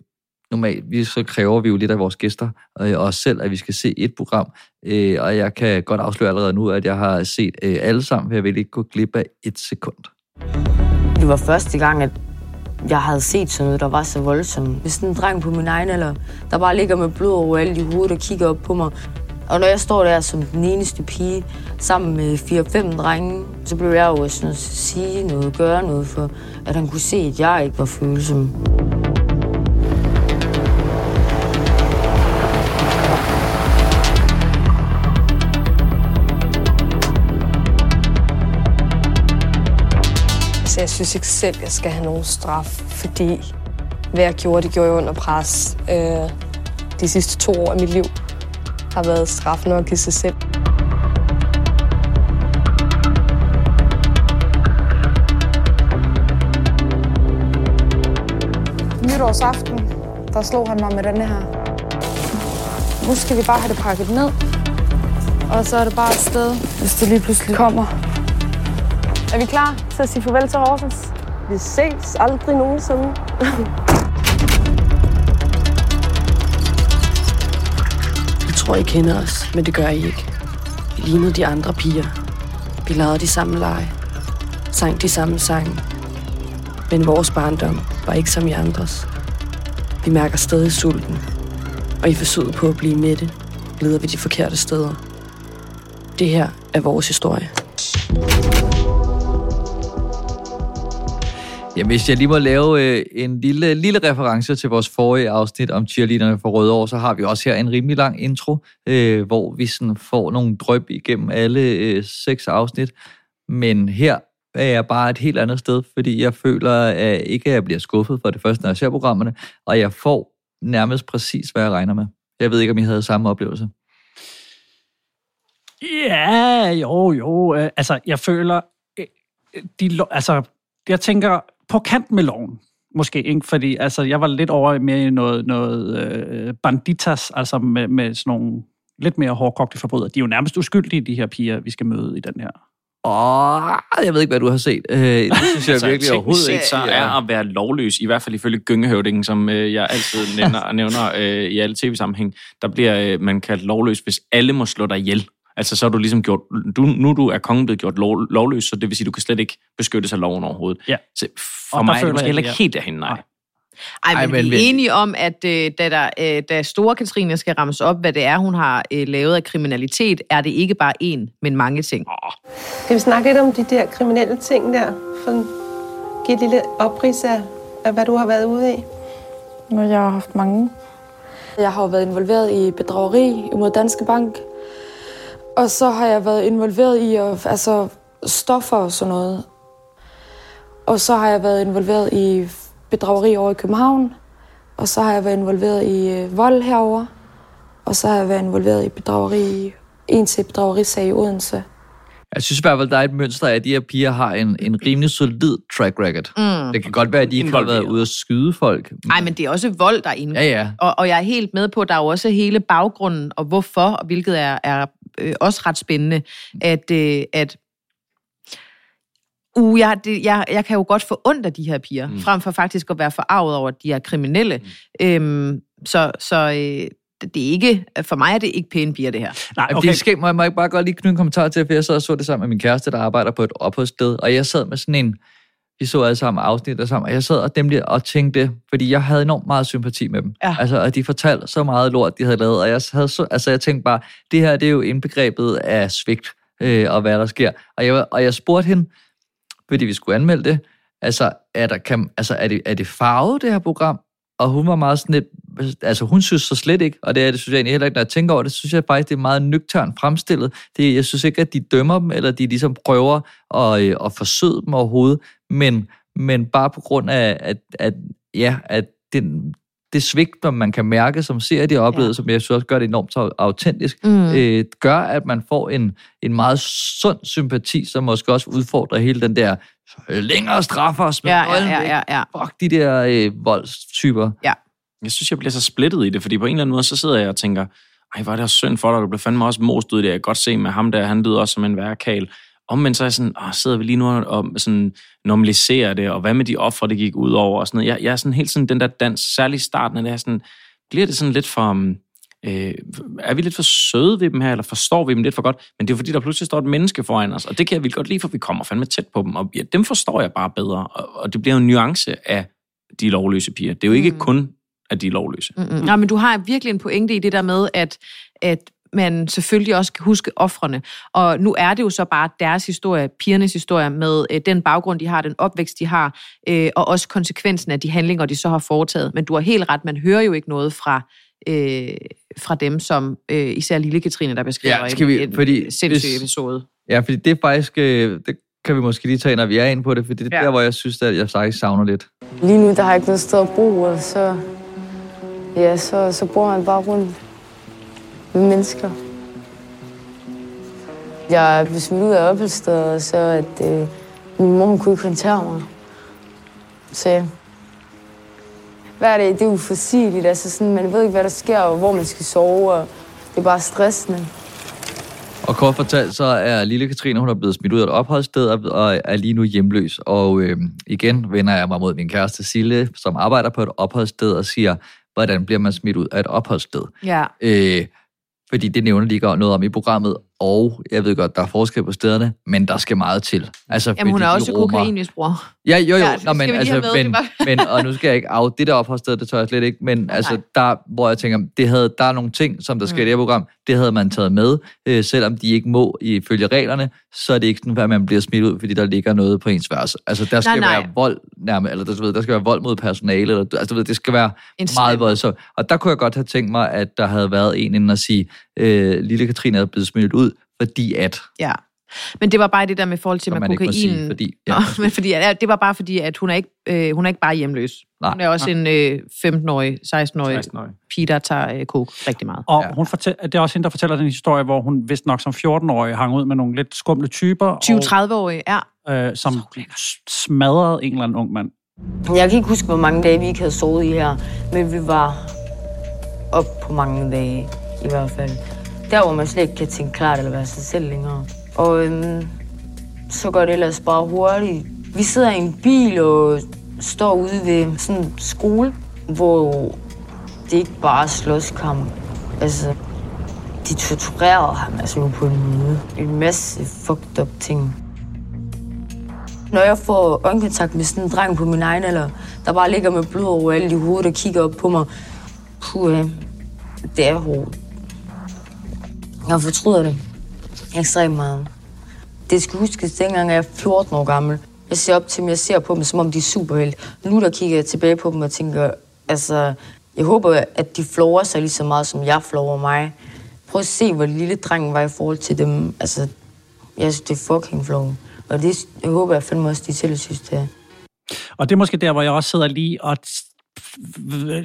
normalt vi, så kræver vi jo lidt af vores gæster, øh, og os selv, at vi skal se et program, øh, og jeg kan godt afsløre allerede nu, at jeg har set øh, alle sammen, for jeg vil ikke gå glip af et sekund. Det var første gang, at jeg havde set sådan noget, der var så voldsomt. Hvis en dreng på min egen alder, der bare ligger med blod overalt i hovedet og kigger op på mig. Og når jeg står der som den eneste pige, sammen med 4-5 drenge, så blev jeg jo sådan at sige noget, gøre noget, for at han kunne se, at jeg ikke var følsom. Jeg synes ikke selv, jeg skal have nogen straf, fordi hvad jeg gjorde, det gjorde jeg under pres. Øh, de sidste to år af mit liv har været straf nok i sig selv. Nytårsaften, der slog han mig med den her. Nu skal vi bare have det pakket ned. Og så er det bare et sted, hvis det lige pludselig kommer. Er vi klar til at sige farvel til Horsens? Vi ses aldrig nogensinde. Jeg tror, I kender os, men det gør I ikke. Vi lignede de andre piger. Vi lavede de samme lege. Sang de samme sange. Men vores barndom var ikke som i andres. Vi mærker stadig sulten. Og i forsøget på at blive mætte, leder vi de forkerte steder. Det her er vores historie. Ja, hvis jeg lige må lave øh, en lille, lille reference til vores forrige afsnit om cheerleaderne for Rødovre, så har vi også her en rimelig lang intro, øh, hvor vi sådan får nogle drøb igennem alle øh, seks afsnit. Men her er jeg bare et helt andet sted, fordi jeg føler at ikke, at jeg bliver skuffet for det første, når jeg ser programmerne, og jeg får nærmest præcis, hvad jeg regner med. Jeg ved ikke, om I havde samme oplevelse. Ja, jo, jo. Øh, altså, jeg føler, øh, øh de, altså, jeg tænker på kant med loven, måske, ikke? Fordi altså, jeg var lidt over med i noget, noget øh, banditas, altså med, med sådan nogle lidt mere hårdkogte forbrydere. De er jo nærmest uskyldige, de her piger, vi skal møde i den her Åh, jeg ved ikke, hvad du har set. Øh, det synes jeg <laughs> altså, virkelig overhovedet set, ikke. så er at være lovløs, i hvert fald ifølge gyngehøvdingen, som øh, jeg altid <laughs> nævner, nævner øh, i alle tv-sammenhæng, der bliver øh, man kaldt lovløs, hvis alle må slå dig ihjel. Altså, så er du ligesom gjort... Du, nu du er kongen blevet gjort lov, lovløs, så det vil sige, du kan slet ikke beskyttes af loven overhovedet. Ja. Så for Og mig er føler det måske jeg, heller ja. ikke helt derhen, nej. Ej, men, Ej, men- vi er enige om, at øh, da, der, øh, da store Katrine skal rammes op, hvad det er, hun har øh, lavet af kriminalitet, er det ikke bare én, men mange ting. Skal vi snakke lidt om de der kriminelle ting der? For give et lille oprids af, af, hvad du har været ude i. Når jeg har haft mange. Jeg har jo været involveret i bedrageri imod Danske Bank. Og så har jeg været involveret i at, altså, stoffer og sådan noget. Og så har jeg været involveret i bedrageri over i København. Og så har jeg været involveret i øh, vold herover. Og så har jeg været involveret i bedrageri, en til bedragerisag i Odense. Jeg synes i hvert fald, der er et mønster af, at de her piger har en, en rimelig solid track record. Mm. Det kan godt være, at de ikke har været ude at skyde folk. Nej, men det er også vold, der indgår. Ja, ja. Og, og jeg er helt med på, at der er jo også hele baggrunden, og hvorfor, og hvilket er, er øh, også ret spændende, at, øh, at uh, jeg, det, jeg, jeg kan jo godt få ondt af de her piger, mm. frem for faktisk at være forarvet over, at de er kriminelle. Mm. Øhm, så så øh, det er ikke, for mig er det ikke pæne piger, det her. Nej, Okay. Det skal, må, jeg, må jeg bare godt lige knytte en kommentar til, for jeg sad og så det sammen med min kæreste, der arbejder på et opholdssted, og jeg sad med sådan en, vi så alle sammen afsnit der sammen, og jeg sad og nemlig og tænkte, fordi jeg havde enormt meget sympati med dem. Ja. Altså, og de fortalte så meget lort, de havde lavet, og jeg, havde så, altså, jeg tænkte bare, det her, det er jo indbegrebet af svigt, øh, og hvad der sker. Og jeg, og jeg spurgte hende, fordi vi skulle anmelde det, altså, er, der, kan, altså, er, det, er det farvet, det her program? Og hun var meget sådan lidt, altså hun synes så slet ikke, og det, er, det synes jeg heller ikke, når jeg tænker over det, synes jeg faktisk, det er meget nøgternt fremstillet. Det, jeg synes ikke, at de dømmer dem, eller de ligesom prøver at, øh, at forsøge dem overhovedet, men, men bare på grund af, at, at, ja, at den, det svigt, som man kan mærke, som ser de har oplevet, ja. som jeg synes også gør det enormt autentisk, Mm. øh, gør, at man får en, en meget sund sympati, som måske også udfordrer hele den der øh, længere straffer, Ja, ja, ja, ja, ja. Fuck de der øh, voldstyper. Jeg synes, jeg bliver så splittet i det, fordi på en eller anden måde, så sidder jeg og tænker, ej, hvor er det også synd for dig, du blev fandme også most ud i det. Jeg kan godt se med ham der, han lyder også som en værkal. Omvendt så er jeg sådan, åh, sidder vi lige nu og sådan normaliserer det, og hvad med de ofre, det gik ud over, og sådan noget. Jeg, jeg er sådan helt sådan, den der dans, særligt i starten af det her, sådan, bliver det sådan lidt for, um, øh, er vi lidt for søde ved dem her, eller forstår vi dem lidt for godt? Men det er fordi, der pludselig står et menneske foran os, og det kan jeg vildt godt lide, for vi kommer fandme tæt på dem, og ja, dem forstår jeg bare bedre, og, og det bliver jo en nuance af de lovløse piger. Det er jo ikke Mm. kun, at de er lovløse. Mm-mm. Nej, men du har virkelig en pointe i det der med, at, at man selvfølgelig også skal huske offrene. Og nu er det jo så bare deres historie, pigernes historie, med øh, den baggrund, de har, den opvækst, de har, øh, og også konsekvensen af de handlinger, de så har foretaget. Men du har helt ret, man hører jo ikke noget fra, øh, fra dem, som øh, især lille Katrine, der beskriver Ja, skal vi- en, en fordi sindssyg hvis- episode. Ja, fordi det er faktisk, øh, det kan vi måske lige tage, når vi er inde på det, for det er Ja. der, hvor jeg synes, at jeg faktisk savner lidt. Lige nu, der har jeg ikke noget sted at bo, og så, ja, så, så bor man bare rundt mennesker. Jeg blev smidt ud af opholdsstedet, så at øh, min mor hun kunne ikke håndtere mig. Så hver dag, det er uforsigeligt. Altså sådan, man ved ikke, hvad der sker, og hvor man skal sove, og det er bare stressende. Og kort fortalt, så er lille Katrine, hun er blevet smidt ud af et opholdssted og- og er lige nu hjemløs. Og øh, igen vender jeg mig mod min kæreste Sille, som arbejder på et opholdssted og siger, hvordan bliver man smidt ud af et opholdssted? Ja. Øh, fordi det nævner de ikke noget om i programmet, og jeg ved godt, der er forskel på stederne, men der skal meget til. Altså, Jamen, hun er også rummer- kokainmisbruger. Ja, jo, jo. Ja, Nå, men, altså, med, men, men, og nu skal jeg ikke af det der opholdssted, det tør jeg slet ikke, men altså, der, hvor jeg tænker, det havde, der er nogle ting, som der sker mm. i det her program, det havde man taget med, øh, selvom de ikke må ifølge reglerne, så er det ikke sådan, at man bliver smidt ud, fordi der ligger noget på ens værelse. Altså, der skal Nej, nej. være vold, nærmest, eller der, ved, der skal være vold mod personale, eller, altså, du ved, det skal være En meget voldsomt. Og der kunne jeg godt have tænkt mig, at der havde været en inden at sige, øh, lille Katrine er blevet smidt ud, fordi at... Ja. Men det var bare det der med forhold til Som med må sige, fordi- Ja. Nå, <laughs> men fordi, ja, det var bare fordi, at hun er ikke, øh, hun er ikke bare hjemløs. Nej. Hun er også en øh, 15-årig, 16-årig 16-årig. pige, der tager øh, coke rigtig meget. Og ja. hun fortæl, det er også hende, der fortæller den historie, hvor hun vist nok som 14-årig hang ud med nogle lidt skumle typer. 20-30-årig, ja. Øh, som smadrede en eller anden ung mand. Jeg kan ikke huske, hvor mange dage vi ikke havde sovet i her, men vi var op på mange dage i hvert fald. Der, hvor man slet ikke kan tænke klart eller være sig selv længere. Og øhm, så går det ellers bare hurtigt. Vi sidder i en bil og står ude ved sådan en skole, hvor det ikke bare er slåskamp. Altså, de torturerede ham altså på en måde. En masse fucked up ting. Når jeg får øjenkontakt med sådan en dreng på min egen alder, der bare ligger med blod over alle i hovedet og kigger op på mig, puh, det er hårdt. Jeg fortryder det ekstremt meget. Det skal huskes, dengang jeg er 14 år gammel. Jeg ser op til dem, jeg ser på dem, som om de er superhelt. Nu der kigger jeg tilbage på dem og tænker, altså, jeg håber, at de flover sig lige så meget, som jeg flover mig. Prøv at se, hvor lille drengen var i forhold til dem. Altså, jeg synes, det er fucking flow. Og det jeg håber jeg fandme også, de selv synes, det er. Og det er måske der, hvor jeg også sidder lige og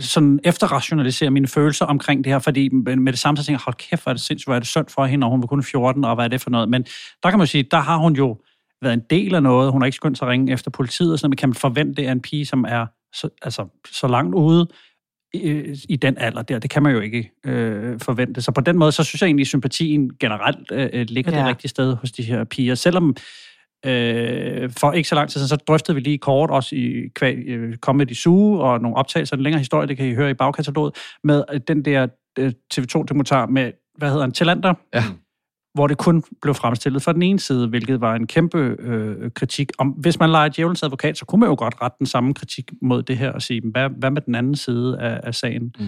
sådan efterrationalisere mine følelser omkring det her, fordi med det samme så tænker jeg, hold kæft, hvor er det sindssygt, hvor er det synd for hende, og hun var kun 14, og hvad er det for noget? Men der kan man sige, der har hun jo været en del af noget, hun har ikke skyndt sig at ringe efter politiet, og sådan men kan man forvente, det er en pige, som er så, altså, så langt ude i, i den alder der, det kan man jo ikke øh, forvente. Så på den måde, så synes jeg egentlig, at sympatien generelt øh, ligger ja. det rigtige sted hos de her piger, selvom Øh, for ikke så lang tid siden, så drøftede vi lige kort, også i kvæg, øh, Comedy Zoo, og nogle optagelser, en længere historie, det kan I høre i bagkataloget, med den der øh, TV2-dokumentar med, hvad hedder han, Talander? Ja hvor det kun blev fremstillet fra den ene side, hvilket var en kæmpe øh, kritik. Om, hvis man leger djævelens advokat, så kunne man jo godt rette den samme kritik mod det her og sige, hvad, hvad med den anden side af, af sagen? Mm.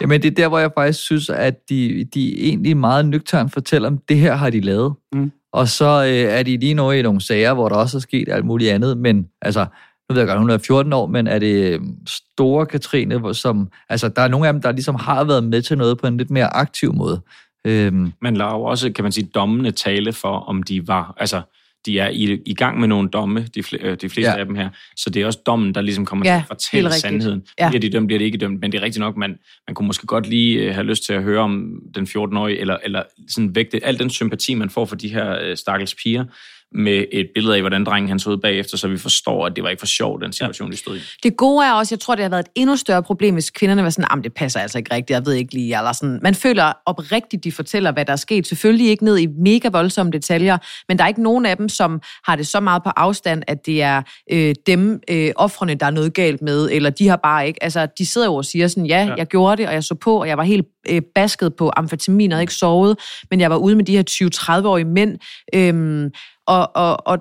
Jamen, det er der, hvor jeg faktisk synes, at de, de egentlig meget nøgternt fortæller om, det her har de lavet. Mm. Og så øh, er de lige nu i nogle sager, hvor der også er sket alt muligt andet, men altså, nu ved jeg godt, hun er 14 år, men er det øh, store Katrine, som, altså, der er nogle af dem, der ligesom har været med til noget på en lidt mere aktiv måde. Øhm. Man lader jo også, kan man sige, dommene tale for, om de var, altså, de er i, i gang med nogle domme, de, fl- øh, de fleste ja. af dem her. Så det er også dommen, der ligesom kommer ja, til at fortælle sandheden. Ja. Bliver de dømt, bliver de ikke dømt, men det er rigtigt nok, man, man kunne måske godt lige øh, have lyst til at høre om den 14-årige, eller, eller sådan vægte al den sympati, man får for de her øh, stakkels piger, med et billede af, hvordan drengen han så ud bagefter, så vi forstår, at det var ikke for sjov, den situation, ja. de stod i. Det gode er også, jeg tror, det har været et endnu større problem, hvis kvinderne var sådan, det passer altså ikke rigtigt, jeg ved ikke lige, eller sådan. Man føler oprigtigt, de fortæller, hvad der er sket. Selvfølgelig ikke ned i mega voldsomme detaljer, men der er ikke nogen af dem, som har det så meget på afstand, at det er øh, dem, øh, offrene, der er noget galt med, eller de har bare ikke, altså de sidder jo og siger sådan, ja, ja. jeg gjorde det, og jeg så på, og jeg var helt øh, basket på amfetamin, og havde ikke sovet, men jeg var ude med de her 20-30-årige mænd, øh, og, og, og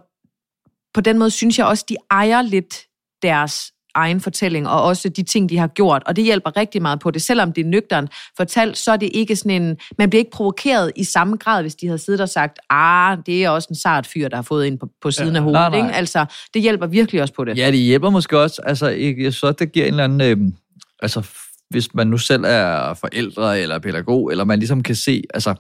på den måde synes jeg også, de ejer lidt deres egen fortælling, og også de ting, de har gjort. Og det hjælper rigtig meget på det. Selvom det er nøgteren fortalt, så er det ikke sådan en... Man bliver ikke provokeret i samme grad, hvis de havde siddet og sagt, ah, det er også en sart fyr, der har fået ind på, på siden ja, af hovedet. Nej, nej. Ikke? Altså, det hjælper virkelig også på det. Ja, det hjælper måske også. Altså, jeg så det giver en eller anden... Øh, altså, hvis man nu selv er forældre eller pædagog, eller man ligesom kan se, altså,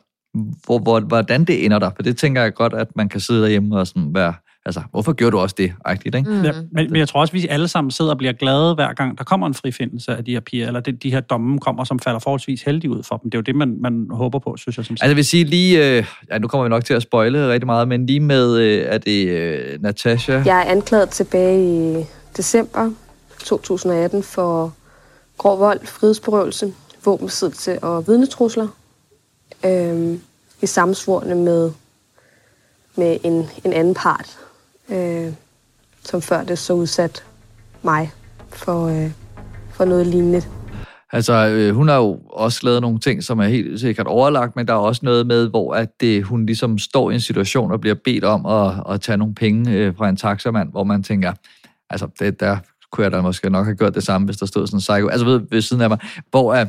hvor, hvor, hvordan det ender der. For det tænker jeg godt, at man kan sidde derhjemme og sådan være, altså, hvorfor gjorde du også det? Agtigt, ikke? Mm. Ja, men, men jeg tror også, at vi alle sammen sidder og bliver glade hver gang, der kommer en frifindelse af de her piger, eller det, de her domme kommer, som falder forholdsvis heldigt ud for dem. Det er jo det, man, man håber på, synes jeg. Som altså, jeg vil sige lige, øh, ja, nu kommer vi nok til at spoile rigtig meget, men lige med, øh, er det øh, Natasha? Jeg er anklaget tilbage i december 2018 for grov vold, frihedsberøvelse, våbenbesiddelse og vidnetrusler. Øhm, i samsvorene med, med en, en anden part, øh, som før det så udsat mig for, øh, for noget lignende. Altså, øh, hun har jo også lavet nogle ting, som er helt sikkert overlagt, men der er også noget med, hvor at det, hun ligesom står i en situation og bliver bedt om at, at tage nogle penge øh, fra en taxamand, hvor man tænker, altså, det, der kunne jeg da måske nok have gjort det samme, hvis der stod sådan en psycho. Altså, ved, ved siden af mig, hvor at,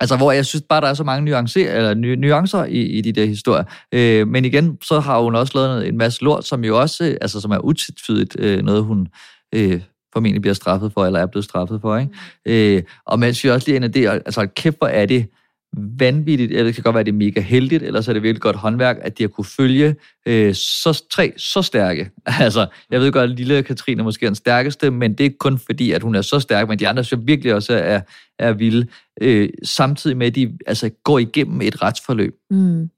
Altså, hvor jeg synes bare, der er så mange nuancer, eller nu, nuancer i, i de der historier. Øh, men igen, så har hun også lavet en masse lort, som jo også, altså, som er utidfydigt øh, noget, hun øh, formentlig bliver straffet for, eller er blevet straffet for, ikke? Mm. Øh, og mens vi også lige er det, altså, kæft, hvor er det vanvittigt, eller det kan godt være, at det er mega heldigt, eller så er det virkelig godt håndværk, at de har kunne følge øh, så, tre så stærke. <laughs> Altså, jeg ved godt, at lille Katrine er måske den stærkeste, men det er kun fordi, at hun er så stærk, men de andre synes virkelig også er, er vilde, øh, samtidig med, at de altså, går igennem et retsforløb. Mm.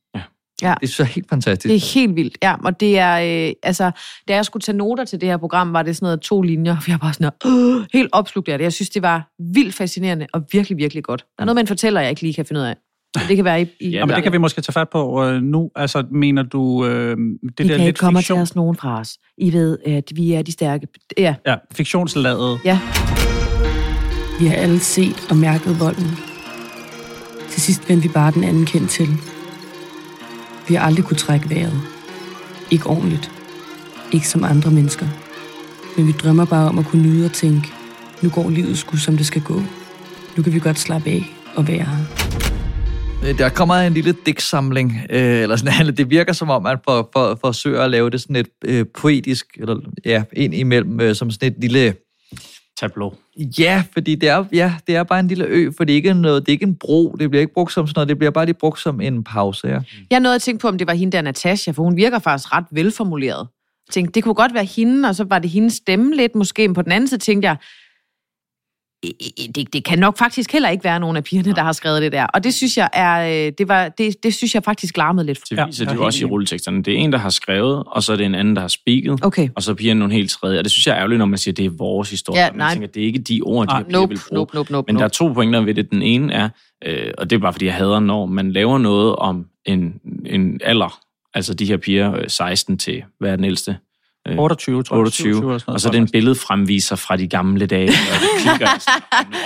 Ja. Det er helt fantastisk. Det er helt vildt, ja. Og det er, øh, altså, da jeg skulle tage noter til det her program, var det sådan noget to linjer, og jeg var sådan noget, øh, helt opslugt af det. Jeg synes, det var vildt fascinerende og virkelig, virkelig godt. Der er noget en fortæller, jeg ikke lige kan finde ud af. Men det kan være i... i Ja, men det kan vi måske tage fat på øh, nu. Altså, mener du øh, det I der kan lidt ikke komme fiktion? til os nogen fra os. I ved, at vi er de stærke. Ja. Ja, fiktionsladet. Ja. Vi har alle set og mærket volden. Til sidst vendte vi bare den anden kendt til. Vi har aldrig kunne trække vejret. Ikke ordentligt. Ikke som andre mennesker. Men vi drømmer bare om at kunne nyde og tænke, nu går livet sgu som det skal gå. Nu kan vi godt slappe af og være her. Øh, der kommer en lille digtsamling, øh, eller sådan, <laughs> altså, det virker som om, man for, for, forsøger at lave det sådan et øh, poetisk, eller ja, ind imellem, øh, som sådan et lille... Tableau. Ja, fordi det er, ja, det er bare en lille ø, for det er ikke, noget, det er ikke en bro, det bliver ikke brugt som sådan noget, det bliver bare lige brugt som en pause, ja. Jeg nåede at tænke på, om det var hende der Natasha, for hun virker faktisk ret velformuleret. Jeg tænkte, det kunne godt være hende, og så var det hendes stemme lidt måske, men på den anden side tænkte jeg, "I- I- det, det kan nok faktisk heller ikke være nogen af pigerne, der har skrevet det der. Og det synes jeg er, øh, det, var, det, det synes jeg faktisk larmede lidt. Det viser de jo også i rulleteksterne. Det er en, der har skrevet, og så er det en anden, der har speaket. Okay. Og så bliver nogle helt tredje. Og det synes jeg er ærgerligt, når man siger, at det er vores historie. Ja, Man nej. tænker, det er ikke de ord, de Ah, nope, vil bruge. nope, nope, nope, Men der er nope. to pointer ved det. Den ene er, øh, og det er bare fordi, jeg hader, når man laver noget om en, en alder, altså de her piger øh, 16 til, hvad er den ældste? Øh, 28, tror jeg. 28, 27 eller sådan noget, og så er det en billedfremviser fra de gamle dage, og det klikker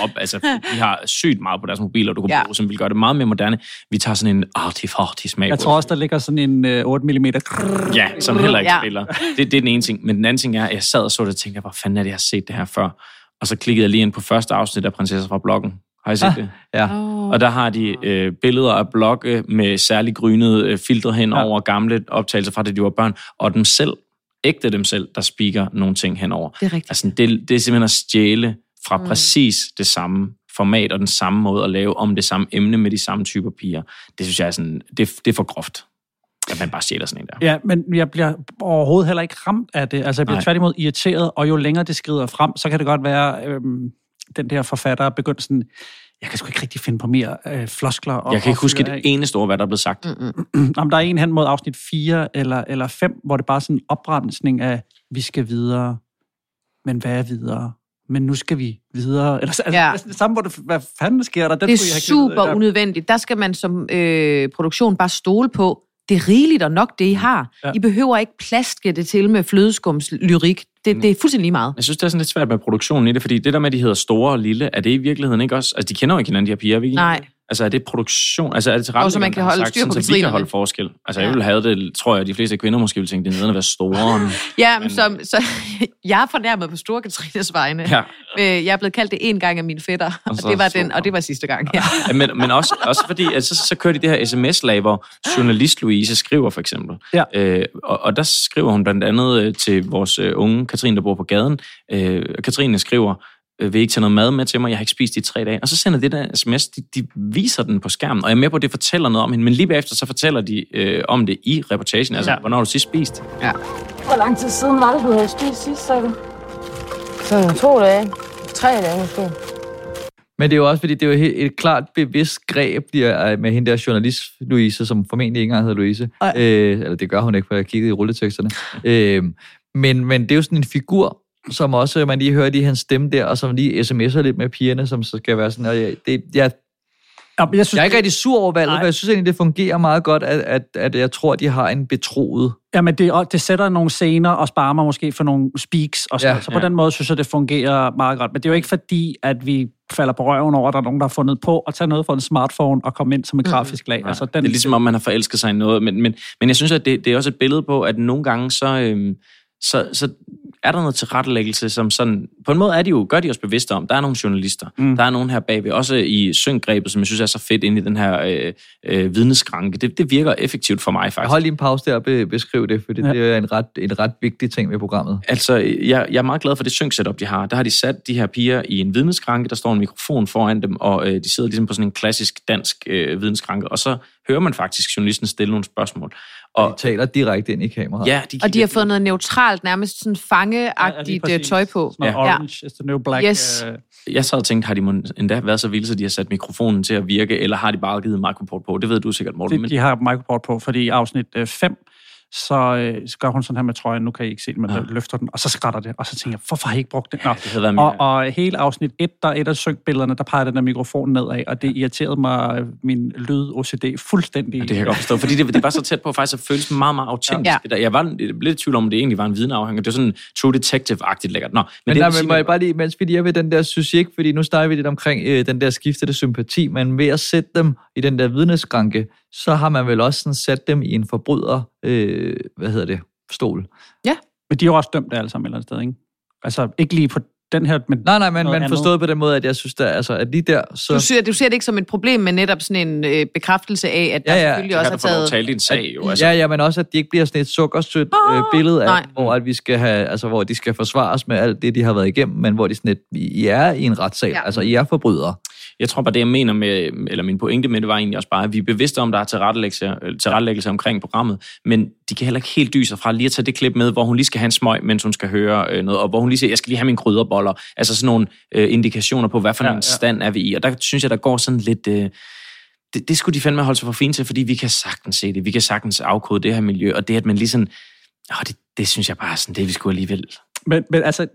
op. Altså, <laughs> de har sygt meget på deres mobiler, du kan Ja. bruge, som vil gøre det meget mere moderne. Vi tager sådan en artifartig smag Jeg tror også, der ligger sådan en øh, 8 mm. Ja, som heller ikke Ja. spiller. Det, det er den ene ting. Men den anden ting er, at jeg sad og så det og tænkte, hvor fanden er det, jeg har set det her før? Og så klikkede jeg lige ind på første afsnit af Prinsesser fra Bloggen. Har I set Ah, det? ja. Og der har de øh, billeder af blogge med særlig grynede øh, filtre hen Ja. over gamle optagelser fra, da de var børn. Og dem selv, ægte dem selv, der speaker nogle ting henover. Det er rigtigt. Altså, det, det er simpelthen at stjæle fra mm. præcis det samme format og den samme måde at lave om det samme emne med de samme typer piger. Det synes jeg er sådan, det, det er for groft, at man bare stjæler sådan en der. Ja, men jeg bliver overhovedet heller ikke ramt af det. Altså, jeg bliver Nej. tværtimod irriteret, og jo længere det skrider frem, så kan det godt være, øhm, den der forfatter er begyndt sådan, jeg kan sgu ikke rigtig finde på mere øh, floskler. Og, Jeg kan ikke huske fyre et eneste ord, hvad der er blevet sagt. Mm-mm. <clears throat> Jamen, der er en hen mod afsnit 4 eller, eller 5, hvor det bare er sådan en oprensning af, vi skal videre, men hvad er videre? Men nu skal vi videre. Eller, altså, Ja. det samme, hvor det, hvad fanden sker der? Den Det er jeg super ja. unødvendigt. Der skal man som øh, produktion bare stole på, det er rigeligt og nok, det I har. Ja. I behøver ikke plaske det til med flødeskumslyrik. Det, det er fuldstændig lige meget. Jeg synes, det er sådan lidt svært med produktionen i det, fordi det der med, at de hedder store og lille, er det i virkeligheden ikke også... Altså, de kender jo ikke hinanden, de her piger, er vi ikke? Nej. Altså, er det produktion? Altså, er det til Jo, så man kan holde styr på sådan, så vi kan holde forskel? Altså, jeg vil have det, tror jeg, at de fleste kvinder måske vil tænke, det er at være store. <laughs> Ja, men som, så, <laughs> jeg er fornærmet på Store Katrines vegne. Ja. Øh, Jeg er blevet kaldt det en gang af mine fætter, og, så det var den, og det var sidste gang. Ja. Ja, men, men også, også fordi, at så, så kører de det her sms-lag, hvor journalist Louise skriver for eksempel. Ja. Øh, og, og der skriver hun blandt andet øh, til vores øh, unge Katrine, der bor på gaden. Øh, Katrine skriver, øh, vil I ikke tage noget mad med til mig? Jeg har ikke spist i tre dage. Og så sender det der sms, de, de viser den på skærmen, og jeg er med på, at det fortæller noget om hende, men lige bagefter så fortæller de øh, om det i reportagen, altså Ja. hvornår har du sidst spist. Ja. Hvor lang tid siden var det, du havde spist sidst, sagde du? Sådan to dage. Tre dage måske. Men det er jo også, fordi det er jo helt- et klart bevidst greb bliver øh, med hende der journalist, Louise, som formentlig ikke engang hedder Louise. Øh, eller det gør hun ikke, for jeg kiggede i rulleteksterne. Øh, men, men det er jo sådan en figur, som også man lige hørte i hans stemme der, og som lige sms'er lidt med pigerne, som så skal være sådan, og jeg, det, jeg, jeg, synes, jeg er ikke rigtig sur over valget, for jeg synes egentlig, det fungerer meget godt, at, at, at jeg tror, at de har en betroet. Jamen, det, det sætter nogle scener og sparer mig måske for nogle speaks og sådan Ja, Så på ja. den måde synes jeg, det fungerer meget godt. Men det er jo ikke fordi, at vi falder på røven over, at der er nogen, der har fundet på at tage noget fra en smartphone og komme ind som et grafisk lag. Ja, Altså, den, det er ligesom, om man har forelsket sig i noget. Men, men, men jeg synes, at det, det er også et billede på, at nogle gange så, øhm, så, så er der noget tilrettelæggelse, som sådan... På en måde er de jo, gør de os bevidste om. Der er nogle journalister. Mm. Der er nogen her bagved. Også i syngrebet, som jeg synes er så fedt inde i den her øh, øh, vidneskranke. Det, det virker effektivt for mig, faktisk. Hold lige en pause der og be, beskriv det, for det, Ja. det er en ret, en ret vigtig ting ved programmet. Altså, jeg, jeg er meget glad for det syngsetup, de har. Der har de sat de her piger i en vidneskranke, der står en mikrofon foran dem, og øh, de sidder ligesom på sådan en klassisk dansk øh, vidneskranke, og så hører man faktisk journalisten stille nogle spørgsmål. Og de taler direkte ind i kameraet. Ja, de Og de har fået noget neutralt, nærmest sådan fangeagtigt ja, tøj på. Sådan noget orange is the new black. Yes. øh, Jeg sad og tænkte, har de endda været så vilde, så de har sat mikrofonen til at virke, eller har de bare givet microport på? Det ved du sikkert, Morten. Det, de har microport på, fordi i afsnit 5, så, øh, så gør hun sådan her med trøjen, nu kan I ikke se det, men ja. løfter den, og så skrætter det, og så tænker jeg, hvorfor har I ikke brugt det? Nå. Det været mere. Og, og hele afsnit 1, der er et af synkbillederne, der peger den der mikrofon nedad, og det irriterede mig øh, min lyd-OCD fuldstændig. Det kan jeg godt forstå, fordi det, det var så tæt på faktisk at føles meget, meget autentisk. Ja. Ja. Der. Jeg var lidt i tvivl om, om det egentlig var en vidneafhænger. Det var sådan True Detective-agtigt lækkert. Nå, Men, men, det, nej, men må jeg bare lige, mens vi lige er ved den der, synes jeg ikke, fordi nu snakker vi lidt omkring øh, den der skiftede sympati, men ved at sætte dem i den der vidneskranke, så har man vel også sådan sat dem i en forbryder, øh, hvad hedder det, stol. Men de er jo også dømt alle sammen et eller andet sted, ikke? Altså, ikke lige på den her, men... Nej, nej, men, men andet. forstået på den måde, at jeg synes, der, altså, at lige der, så... Du ser, du ser det ikke som et problem, men netop sådan en øh, bekræftelse af, at der Ja, ja. selvfølgelig så også er lov taget... at tale din sag, jo. Altså. Ja, ja, men også, at de ikke bliver sådan et sukkersødt øh, billede af, nej. hvor at vi skal have, altså, hvor de skal forsvares med alt det, de har været igennem, men hvor de sådan et, I er i en retssal, Ja. ja. altså I er forbrydere. Jeg tror bare, det jeg mener med, eller min pointe med det var egentlig også bare, at vi er bevidste om, der er tilrettelæggelse, øh, tilrettelæggelse omkring programmet, men de kan heller ikke helt dyse fra lige at tage det klip med, hvor hun lige skal have en smøg, mens hun skal høre øh, noget, og hvor hun lige siger, jeg skal lige have mine krydderboller. Altså sådan nogle øh, indikationer på, hvad for Ja, en ja. stand er vi i. Og der synes jeg, der går sådan lidt... Øh, det, det skulle de fandme holde sig for fint til, fordi vi kan sagtens se det. Vi kan sagtens afkode det her miljø, og det, at man lige sådan... Åh, det, det synes jeg bare er sådan, det vi skulle alligevel... Men, men altså,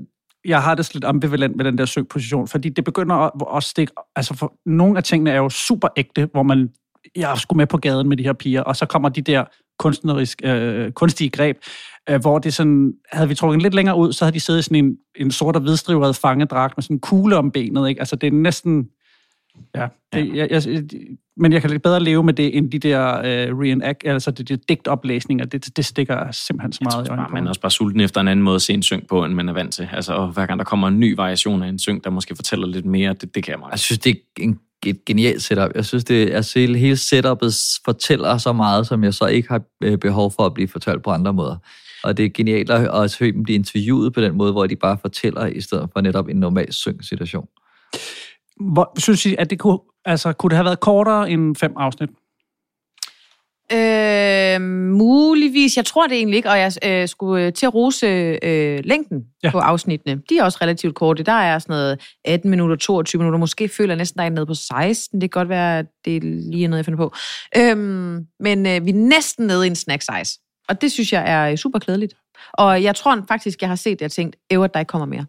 jeg har det lidt ambivalent med den der søgposition, fordi det begynder at, at stikke... Altså, for nogle af tingene er jo super ægte, hvor man... Jeg er sgu med på gaden med de her piger, og så kommer de der kunstnerisk, øh, kunstige greb, øh, hvor det sådan... Havde vi trukket lidt længere ud, så havde de siddet i sådan en, en sort og hvidstrivret fangedragt med sådan en kugle om benet, ikke? Altså, det er næsten... Ja, det, jeg, jeg, men jeg kan lidt bedre leve med det, end de der øh, reenact, altså de, de digtoplæsninger. Det, det stikker simpelthen så meget i Bare, øjnene på man er også bare sulten efter en anden måde at se en syng på, end man er vant til. Altså, og hver gang der kommer en ny variation af en syng, der måske fortæller lidt mere, det, det kan jeg meget. Jeg synes, det er en, et genialt setup. Jeg synes, det altså, hele, hele setupet fortæller så meget, som jeg så ikke har øh, behov for at blive fortalt på andre måder. Og det er genialt at, at høre dem blive interviewet på den måde, hvor de bare fortæller, i stedet for netop en normal syngsituation. Hvor, synes I, at det kunne, altså, kunne det have været kortere end fem afsnit? Øh, muligvis. Jeg tror det egentlig ikke, og jeg øh, skulle øh, til at rose øh, længden Ja. på afsnittene. De er også relativt korte. Der er sådan noget 18 minutter, 22 minutter. Måske føler jeg næsten, der er nede på 16. Det kan godt være, at det er lige noget, jeg finder på. Øhm, men øh, vi er næsten nede i en snack size. Og det synes jeg er øh, super klædeligt. Og jeg tror faktisk, jeg har set det og tænkt, æv, at der ikke kommer mere.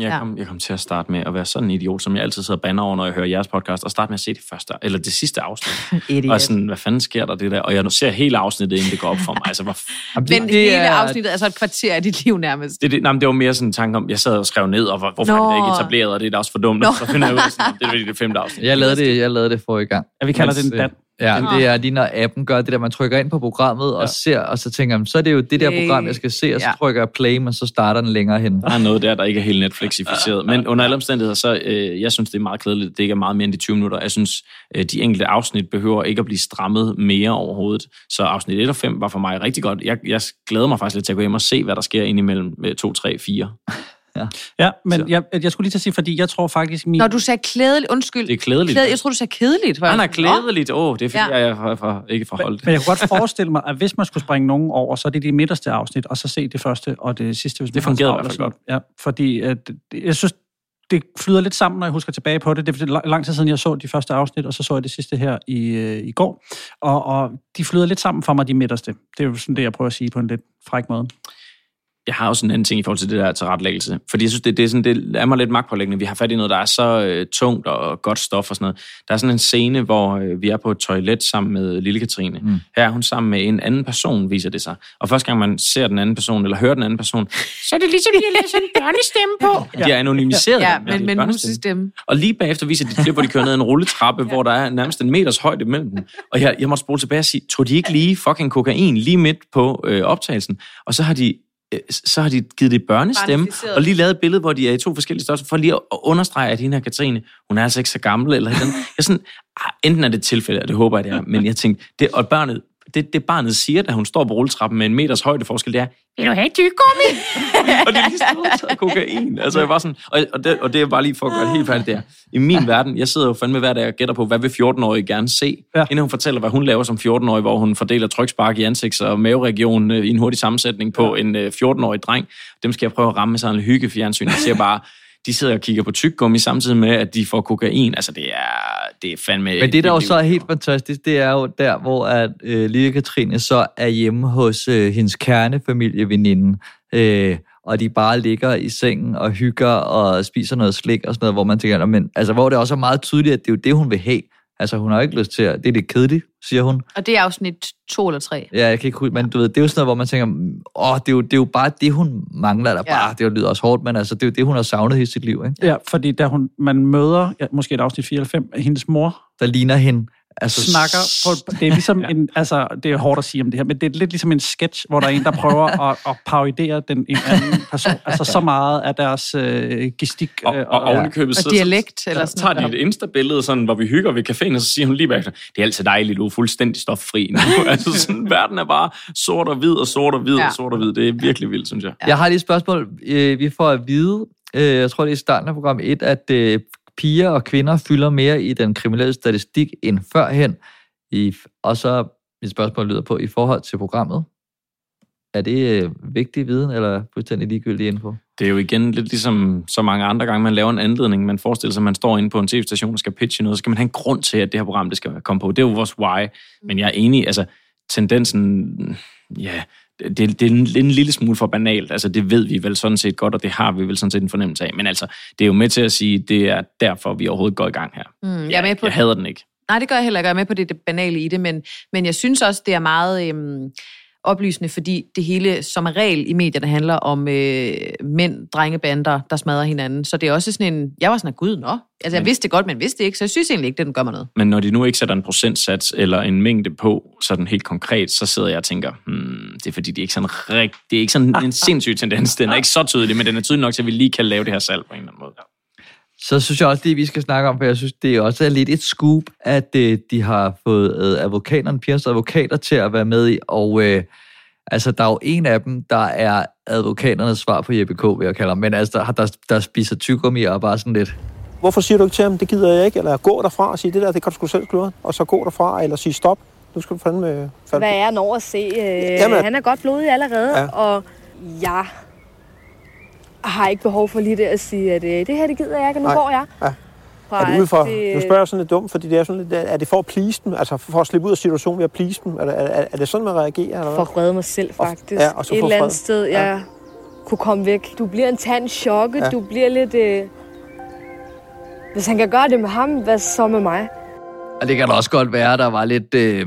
Jeg Ja. kom, jeg kom til at starte med at være sådan en idiot, som jeg altid sidder og banner over, når jeg hører jeres podcast, og starte med at se det første, eller det sidste afsnit. <laughs> Idiot. og sådan, hvad fanden sker der det der? Og jeg ser hele afsnittet, inden det går op for mig. Altså, hvor <laughs> Men hele afsnittet, altså et kvarter af dit liv nærmest. det, det, nej, men det var mere sådan en tanke om, jeg sad og skrev ned, og hvor, hvorfor er det ikke etableret, og det er da også for dumt. Nå. Så finder jeg ud af, sådan, det er det femte afsnit. Jeg lavede det, jeg lavede det forrige gang. Ja, vi kalder Mens, det en dan. Ja, det er lige når appen gør det der, man trykker ind på programmet og ser, og så tænker man, så er det jo det der program, jeg skal se, og så Ja. trykker jeg play, men så starter den længere hen. Der er noget der, der ikke er helt Netflixificeret. Men under alle omstændigheder, så øh, jeg synes, det er meget kedeligt. Det ikke er meget mere end de 20 minutter. Jeg synes, øh, de enkelte afsnit behøver ikke at blive strammet mere overhovedet. Så afsnit 1 og 5 var for mig rigtig godt. Jeg, jeg glæder mig faktisk lidt til at gå hjem og se, hvad der sker indimellem øh, 2, 3, 4. Ja, men Så. jeg, jeg skulle lige til at sige, fordi jeg tror faktisk... Min, Når du sagde klædeligt, undskyld. Det er klædeligt. Klæde, jeg tror du sagde kedeligt. Han er klædeligt. Åh, oh, det er fordi, Ja. ja. jeg er for, ikke forholdt. Men jeg kunne godt forestille mig, at hvis man skulle springe nogen over, så er det de midterste afsnit, og så se det første og det sidste. Hvis Det fungerede i hvert fald sådan. Ja, fordi at, det- jeg synes, det flyder lidt sammen, når jeg husker tilbage på det. Det er lang- lang tid siden, jeg så de første afsnit, og så så jeg det sidste her i, øh, i går. Og, og de flyder lidt sammen for mig, de midterste. Det er jo sådan det, jeg prøver at sige på en lidt fræk måde. Jeg har også en anden ting i forhold til det der tilrettelæggelse. Fordi jeg synes, det, det, er, sådan, det er mig lidt magtpålæggende. Vi har fat i noget, der er så øh, tungt og godt stof og sådan noget. Der er sådan en scene, hvor øh, vi er på et toilet sammen med Lille Katrine. Mm. Her er hun sammen med en anden person, viser det sig. Og første gang man ser den anden person, eller hører den anden person, så er det ligesom, de har sådan en børnestemme på. <laughs> De er anonymiseret. Ja, dem, men, men musestemme. Og lige bagefter viser de et klip, hvor de kører ned ad en rulletrappe, <laughs> hvor der er nærmest en meters højde mellem dem. Og jeg, jeg måtte spole tilbage og sige, tog de ikke lige fucking kokain lige midt på øh, optagelsen? Og så har de så har de givet det børnestemme, og lige lavet et billede, hvor de er i to forskellige størrelser, for lige at understrege, at hende her Katrine, hun er altså ikke så gammel, eller den. Jeg sådan, ah, enten er det et tilfælde, og det håber jeg, det er, <laughs> men jeg tænkte, det, og barnet, det, det barnet siger, da hun står på rulletrappen med en meters højde forskel, det er, vil du have et tyggegummi? <laughs> og det er lige taget kokain. Altså, jeg var sådan, og, og, det, og det er bare lige for at gøre det helt færdigt der. I min verden, jeg sidder jo fandme hver dag og gætter på, hvad vil 14-årige gerne se? Ja. Inden hun fortæller, hvad hun laver som 14-årig, hvor hun fordeler trykspark i ansigts- og maveregionen øh, i en hurtig sammensætning på ja. en øh, 14-årig dreng. Dem skal jeg prøve at ramme med sådan en hyggefjernsyn. Jeg siger bare, de sidder og kigger på tyggegummi samtidig med, at de får kokain. Altså, det er, det er fandme... Men det, der jo så er helt fantastisk, det er jo der, hvor at, øh, Lille Katrine så er hjemme hos øh, hendes kernefamilieveninde, øh, og de bare ligger i sengen og hygger og spiser noget slik og sådan noget, hvor man tænker, men, altså, hvor det også er meget tydeligt, at det er jo det, hun vil have. Altså, hun har jo ikke lyst til at... Det er lidt kedeligt, siger hun. Og det er afsnit to eller tre. Ja, jeg kan ikke huske, men du ved, det er jo sådan noget, hvor man tænker, åh, det er jo, det er jo bare det, hun mangler, der ja. bare, det lyder også hårdt, men altså, det er jo det, hun har savnet i sit liv, ikke? Ja, fordi da hun, man møder, ja, måske et afsnit 4 eller 5, hendes mor, Der ligner hende. Altså, snakker på, det er ligesom <laughs> en, altså, det er hårdt at sige om det her, men det er lidt ligesom en sketch, hvor der er en, der prøver <laughs> at, at parodere den en anden person. Altså så meget af deres øh, gestik. Og, og, og ovenikøbet, så, dialekt, så, eller så sådan tager de et Insta-billede, sådan, hvor vi hygger ved caféen, og så siger hun lige bagefter, det er altid dejligt, du er fuldstændig stoffri nu. <laughs> altså sådan, verden er bare sort og hvid, og sort og hvid, ja. og sort og hvid. Det er virkelig vildt, synes jeg. Jeg har lige et spørgsmål. Øh, Vi får at vide, øh, jeg tror det er i starten af program 1, at øh, piger og kvinder fylder mere i den kriminelle statistik end førhen. I, og så mit spørgsmål lyder på, i forhold til programmet, er det øh, vigtig viden, eller fuldstændig ligegyldig info? Det er jo igen lidt ligesom så mange andre gange, man laver en anledning. Man forestiller sig, at man står inde på en tv-station og skal pitche noget, så skal man have en grund til, at det her program det skal komme på. Det er jo vores why. Men jeg er enig, altså tendensen, ja, det, det er en, en lille smule for banalt. Altså, det ved vi vel sådan set godt, og det har vi vel sådan set en fornemmelse af. Men altså, det er jo med til at sige, det er derfor, vi overhovedet går i gang her. Mm, jeg er med på Jeg hader den ikke. Nej, det gør jeg heller ikke. Jeg er med på det, det banale i det, men, men jeg synes også, det er meget øhm, oplysende, fordi det hele som regel i medierne handler om øh, mænd, drengebander, der smadrer hinanden. Så det er også sådan en... Jeg var sådan, gud, nå. Altså, jeg Men- vidste det godt, men vidste det ikke, så jeg synes egentlig ikke, det den gør mig noget. Men når de nu ikke sætter en procentsats eller en mængde på, sådan helt konkret, så sidder jeg og tænker, hmm, det er fordi, det er ikke sådan rigt, det er ikke sådan en <laughs> sindssyg tendens. Den er ikke så tydelig, men den er tydelig nok til, at vi lige kan lave det her salg på en eller anden måde. Så synes jeg også, det vi skal snakke om, for jeg synes, det er også lidt et scoop, at øh, de har fået øh, advokaterne, pigers advokater til at være med i, og øh, altså, der er jo en af dem, der er advokaternes svar på JBK, vil jeg kalde ham, men altså, der, der, der spiser tyggegummi og bare sådan lidt, Hvorfor siger du ikke til ham, det gider jeg ikke, eller gå derfra og sige, det der, det kan du sgu selv klare, og så gå derfra, eller sige stop, nu skal du fandme... fandme. Hvad er han over at se? Øh, Jamen. han er godt blodig allerede, ja. og jeg har ikke behov for lige det at sige, at øh, det her, det gider jeg ikke, og nu Nej. går jeg. Ja. Fra, Er det ude for, det- nu spørger jeg sådan lidt dumt, fordi det er sådan lidt, er det for at please dem, altså for at slippe ud af situationen ved at please dem? Er, det- er, er det sådan, man reagerer? Eller For at redde mig selv, faktisk. ja, og så Et eller andet sted, jeg kunne komme væk. Du bliver en tand chokket, Ja. du bliver lidt... Øh... Hvis han kan gøre det med ham, hvad så med mig? Og det kan da også godt være, der var lidt, øh,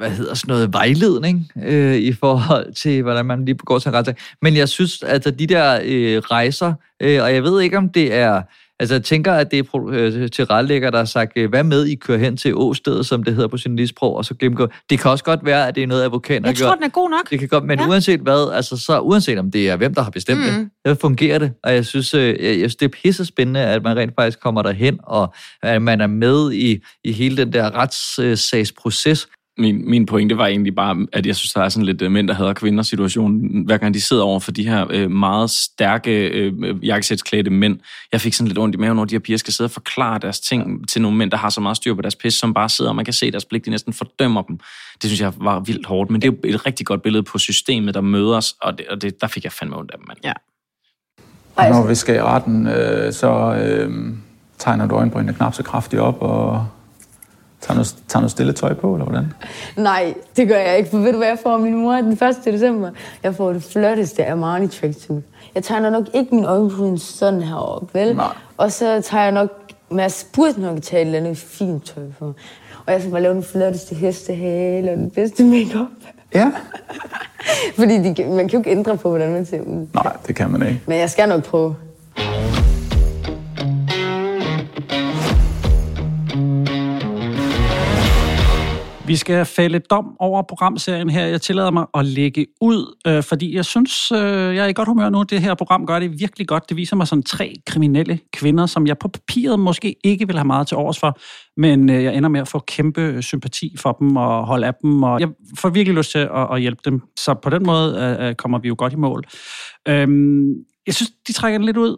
hvad hedder sådan noget, vejledning øh, i forhold til, hvordan man lige går til en retssag. Men jeg synes, at de der øh, rejser, øh, og jeg ved ikke, om det er... Altså, jeg tænker, at det er øh, til retlægger, der har sagt, øh, hvad med, I kører hen til Åstedet, som det hedder på journalistsprog, og så gennemgår. Det kan også godt være, at det er noget, advokaten har Jeg tror, gjort. den er god nok. Det kan godt, men Ja. uanset hvad, altså så uanset om det er hvem, der har bestemt mm. Det, så fungerer det. Og jeg synes, øh, jeg, jeg synes, det er pisse spændende, at man rent faktisk kommer derhen, og at man er med i, i hele den der retssagsproces. Min, min pointe var egentlig bare, at jeg synes, der er sådan lidt øh, mænd, der hader kvinder situation, hver gang de sidder over for de her øh, meget stærke øh, jakkesætsklædte mænd. Jeg fik sådan lidt ondt i maven, når de her piger skal sidde og forklare deres ting til nogle mænd, der har så meget styr på deres pis, som bare sidder, og man kan se deres blik, de næsten fordømmer dem. Det synes jeg var vildt hårdt, men det er jo et rigtig godt billede på systemet, der møder os, og, det, og det, der fik jeg fandme ondt af dem, mand. Ja. Og når vi skal i retten, øh, så øh, tegner du øjenbrynene knap så kraftigt op og tager noget, tager noget stille tøj på, eller hvordan? Nej, det gør jeg ikke, for ved du hvad jeg får min mor den 1. december? Jeg får det flotteste Armani tracksuit. Jeg tegner nok ikke min øjenbryn sådan her op, vel? Nej. Og så tager jeg nok, men jeg burde nok tage et eller andet fint tøj på. Og jeg skal bare lave den flotteste hestehale og den bedste makeup. Ja. <laughs> Fordi de, man kan jo ikke ændre på, hvordan man ser ud. Nej, det kan man ikke. Men jeg skal nok prøve. Vi skal fælde dom over programserien her. Jeg tillader mig at lægge ud, øh, fordi jeg synes, øh, jeg er i godt humør nu. Det her program gør det virkelig godt. Det viser mig sådan tre kriminelle kvinder, som jeg på papiret måske ikke vil have meget til overs for, men øh, jeg ender med at få kæmpe sympati for dem og holde af dem, og jeg får virkelig lyst til at, at hjælpe dem. Så på den måde øh, øh kommer vi jo godt i mål. Øhm, jeg synes, de trækker den lidt ud,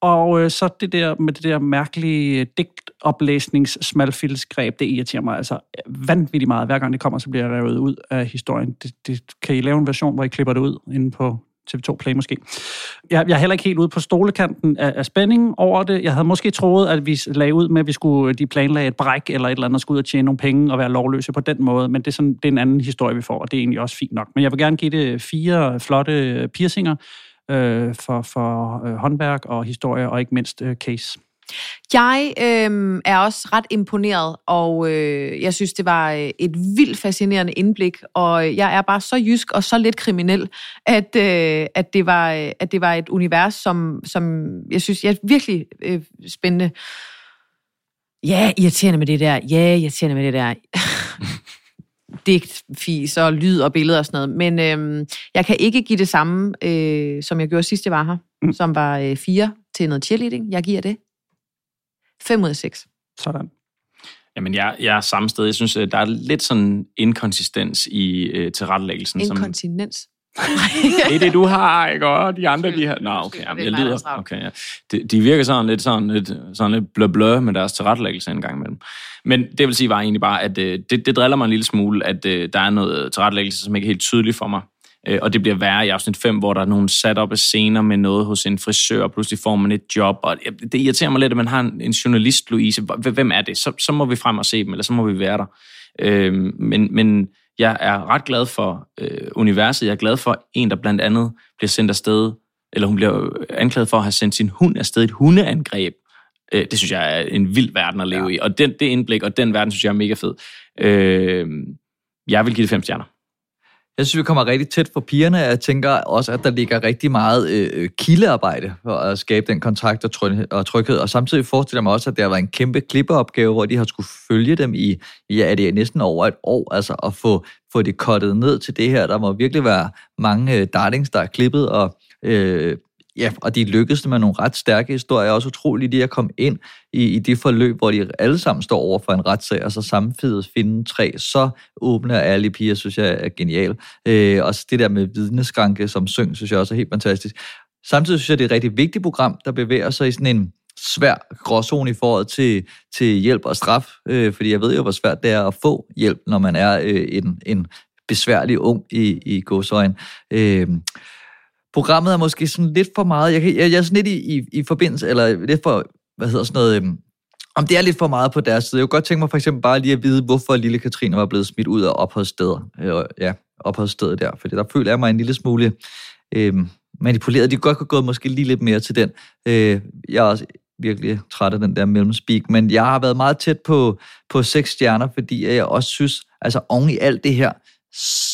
og øh, så det der med det der mærkelige øh, digtoplæsnings-smalfilsgreb, det irriterer mig altså vanvittigt meget. Hver gang det kommer, så bliver jeg revet ud af historien. Det, det, kan I lave en version, hvor I klipper det ud inde på TV2 Play måske. Jeg, jeg er heller ikke helt ude på stolekanten af, af spændingen over det. Jeg havde måske troet, at vi lagde ud med, at vi skulle, øh, de planlagde et bræk eller et eller andet, skulle ud og tjene nogle penge og være lovløse på den måde, men det er, sådan, det er en anden historie, vi får, og det er egentlig også fint nok. Men jeg vil gerne give det fire flotte øh, piercinger øh, for, for øh, håndværk og historie, og ikke mindst øh, case. Jeg øh, er også ret imponeret, og øh, jeg synes, det var øh, et vildt fascinerende indblik, og øh, jeg er bare så jysk og så lidt kriminel, at, øh, at, det, var, øh, at det var et univers, som, som jeg synes er virkelig øh, spændende. Ja, irriterende med det der. Ja, irriterende med det der digt, fis og lyd og billeder og sådan noget. Men øh, jeg kan ikke give det samme, øh, som jeg gjorde sidst, jeg var her, mm. som var øh, fire til noget cheerleading. Jeg giver det 5 ud af 6. Sådan. Jamen, jeg, jeg er samme sted. Jeg synes, øh, der er lidt sådan inkonsistens i øh, tilrettelæggelsen. Inkontinens? Som... <laughs> det er det, du har, ikke? Og de andre, de har... Nå, okay, jamen, jeg lider. Okay, ja. de, de virker sådan lidt, sådan lidt, sådan lidt blø, blø med deres tilrettelæggelse en gang imellem. Men det vil sige var egentlig bare, at øh, det, det driller mig en lille smule, at øh, der er noget tilrettelæggelse, som ikke er helt tydeligt for mig. Øh, og det bliver værre i afsnit 5, hvor der er nogle sat op af scener med noget hos en frisør, og pludselig får man et job. Og det irriterer mig lidt, at man har en journalist, Louise. Hvem er det? Så, så må vi frem og se dem, eller så må vi være der. Øh, men, men jeg er ret glad for øh, universet. Jeg er glad for en, der blandt andet bliver sendt afsted, eller hun bliver anklaget for at have sendt sin hund afsted et hundeangreb. Øh, det synes jeg er en vild verden at leve ja. i. Og den, det indblik og den verden, synes jeg er mega fed. Øh, jeg vil give det fem stjerner. Jeg synes, vi kommer rigtig tæt på pigerne. Jeg tænker også, at der ligger rigtig meget øh, øh kildearbejde for at skabe den kontakt og, tryg- og tryghed. Og samtidig forestiller jeg mig også, at det har været en kæmpe klippeopgave, hvor de har skulle følge dem i, ja, er det næsten over et år, altså at få, få det kottet ned til det her. Der må virkelig være mange øh, darlings, der er klippet, og øh, ja, og de lykkedes med nogle ret stærke historier. Også utroligt lige at komme ind i, i det forløb, hvor de alle sammen står over for en retssag, og så samtidig finde tre så åbne og ærlige piger, synes jeg er genial. Øh, og det der med vidneskranke som syng, synes jeg også er helt fantastisk. Samtidig synes jeg, det er et rigtig vigtigt program, der bevæger sig i sådan en svær gråzone i forhold til, til hjælp og straf, øh, fordi jeg ved jo, hvor svært det er at få hjælp, når man er øh, en, en besværlig ung i, i godsøjen. Øh, programmet er måske sådan lidt for meget, jeg, jeg, jeg er sådan lidt i, i, i forbindelse, eller lidt for, hvad hedder sådan noget, øhm, om det er lidt for meget på deres side. Jeg kunne godt tænke mig for eksempel bare lige at vide, hvorfor lille Katrine var blevet smidt ud af opholdsstedet. Øh, ja, opholdsstedet der, for der føler jeg mig en lille smule øh, manipuleret. De kunne godt kunne gået måske lige lidt mere til den. Øh, jeg er også virkelig træt af den der mellemspeak, men jeg har været meget tæt på, på seks stjerner, fordi jeg også synes, altså oven i alt det her,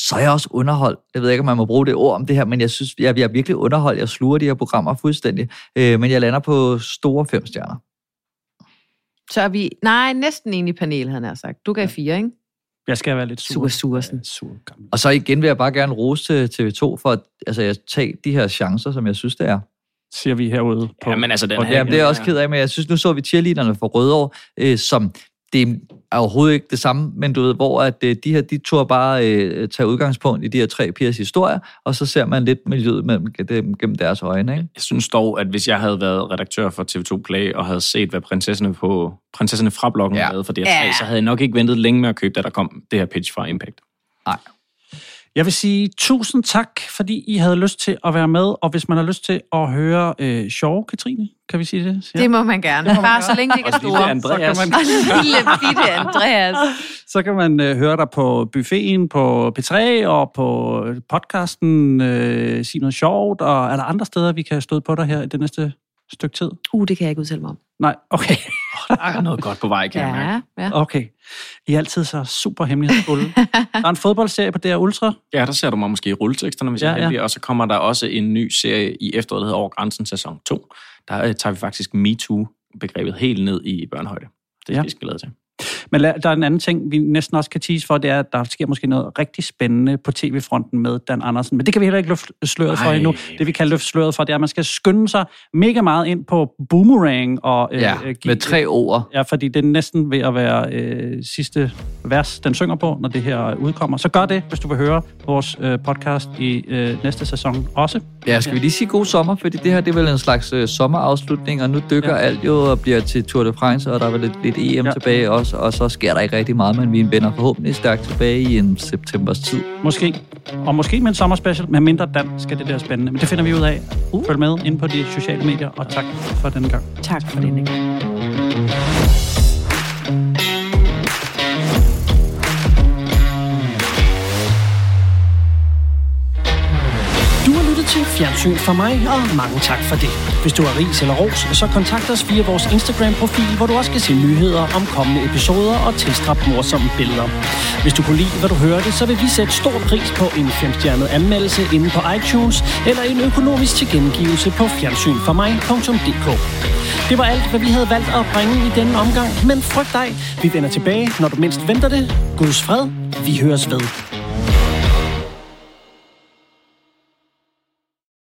så er jeg også underholdt. Jeg ved ikke, om man må bruge det ord om det her, men jeg synes, jeg, jeg er virkelig underholdt. Jeg sluger de her programmer fuldstændig. Øh, men jeg lander på store fem stjerner. Så er vi... Nej, næsten enig i panel, han har sagt. Du gav fire, ikke? Jeg skal være lidt sur. Sur, sur, sur. Og så igen vil jeg bare gerne rose til TV2 for at altså, jeg tage de her chancer, som jeg synes, det er siger vi herude. På, ja, men altså, den her, jamen, det er jeg også ked af, men jeg synes, nu så vi cheerleaderne for Rødovre, øh, som det er overhovedet ikke det samme, men du ved, hvor at øh, de her, de tog bare øh, tage udgangspunkt i de her tre pigers historie, og så ser man lidt miljøet mellem dem gennem deres øjne. Ikke? Jeg synes dog, at hvis jeg havde været redaktør for TV2 Play, og havde set, hvad prinsesserne, på, prinsesserne fra bloggen ja. havde for det her ja. så havde jeg nok ikke ventet længe med at købe, da der kom det her pitch fra Impact. Nej. Jeg vil sige tusind tak, fordi I havde lyst til at være med, og hvis man har lyst til at høre øh, sjove, Katrine, kan vi sige det? Ja. Det må man gerne. Det må Bare man så længe det ikke er store. Andreas. Så kan man... lille bitte Andreas. Så kan man øh, høre dig på buffeten på P3 og på podcasten øh, Sig noget sjovt, og er der andre steder, vi kan stå på dig her i det næste stykke tid? Uh, det kan jeg ikke udtale mig om. Nej, okay. Der er noget godt på vej, kan ja, jeg ja. Okay. I er altid så super hemmelighedsfulde. der er en fodboldserie på DR Ultra. Ja, der ser du mig måske i rulleteksterne, hvis ja, jeg er heldig. Ja. Og så kommer der også en ny serie i efteråret, der hedder Over Grænsen sæson 2. Der øh, tager vi faktisk MeToo-begrebet helt ned i børnehøjde. Det skal ja. vi skal til. Men der er en anden ting, vi næsten også kan tease for, det er, at der sker måske noget rigtig spændende på tv-fronten med Dan Andersen. Men det kan vi heller ikke løfte sløret for endnu. Det vi kan løfte sløret for, det er, at man skal skynde sig mega meget ind på Boomerang. Og, øh, ja, øh, give, med tre ord. Ja, fordi det er næsten ved at være øh, sidste vers, den synger på, når det her udkommer. Så gør det, hvis du vil høre vores øh, podcast i øh, næste sæson også. Ja, skal vi lige sige god sommer, fordi det her det er vel en slags øh, sommerafslutning, og nu dykker ja. alt jo og bliver til Tour de France, og der er vel lidt, lidt EM ja. tilbage også, og så sker der ikke rigtig meget, men vi vender forhåbentlig stærkt tilbage i en septembers tid. Måske. Og måske med en sommerspecial, med mindre Dan skal det der spændende. Men det finder vi ud af. Uh. Følg med ind på de sociale medier, og tak for denne gang. Tak for denne gang. Fjernsyn for mig, og mange tak for det. Hvis du har ris eller ros, så kontakt os via vores Instagram-profil, hvor du også kan se nyheder om kommende episoder og tilstrap morsomme billeder. Hvis du kunne lide, hvad du hørte, så vil vi sætte stor pris på en femstjernet anmeldelse inde på iTunes, eller en økonomisk tilkendegivelse på fjernsynformig.dk. Det var alt, hvad vi havde valgt at bringe i denne omgang, men frygt dig, vi vender tilbage, når du mindst venter det. Guds fred, vi høres ved.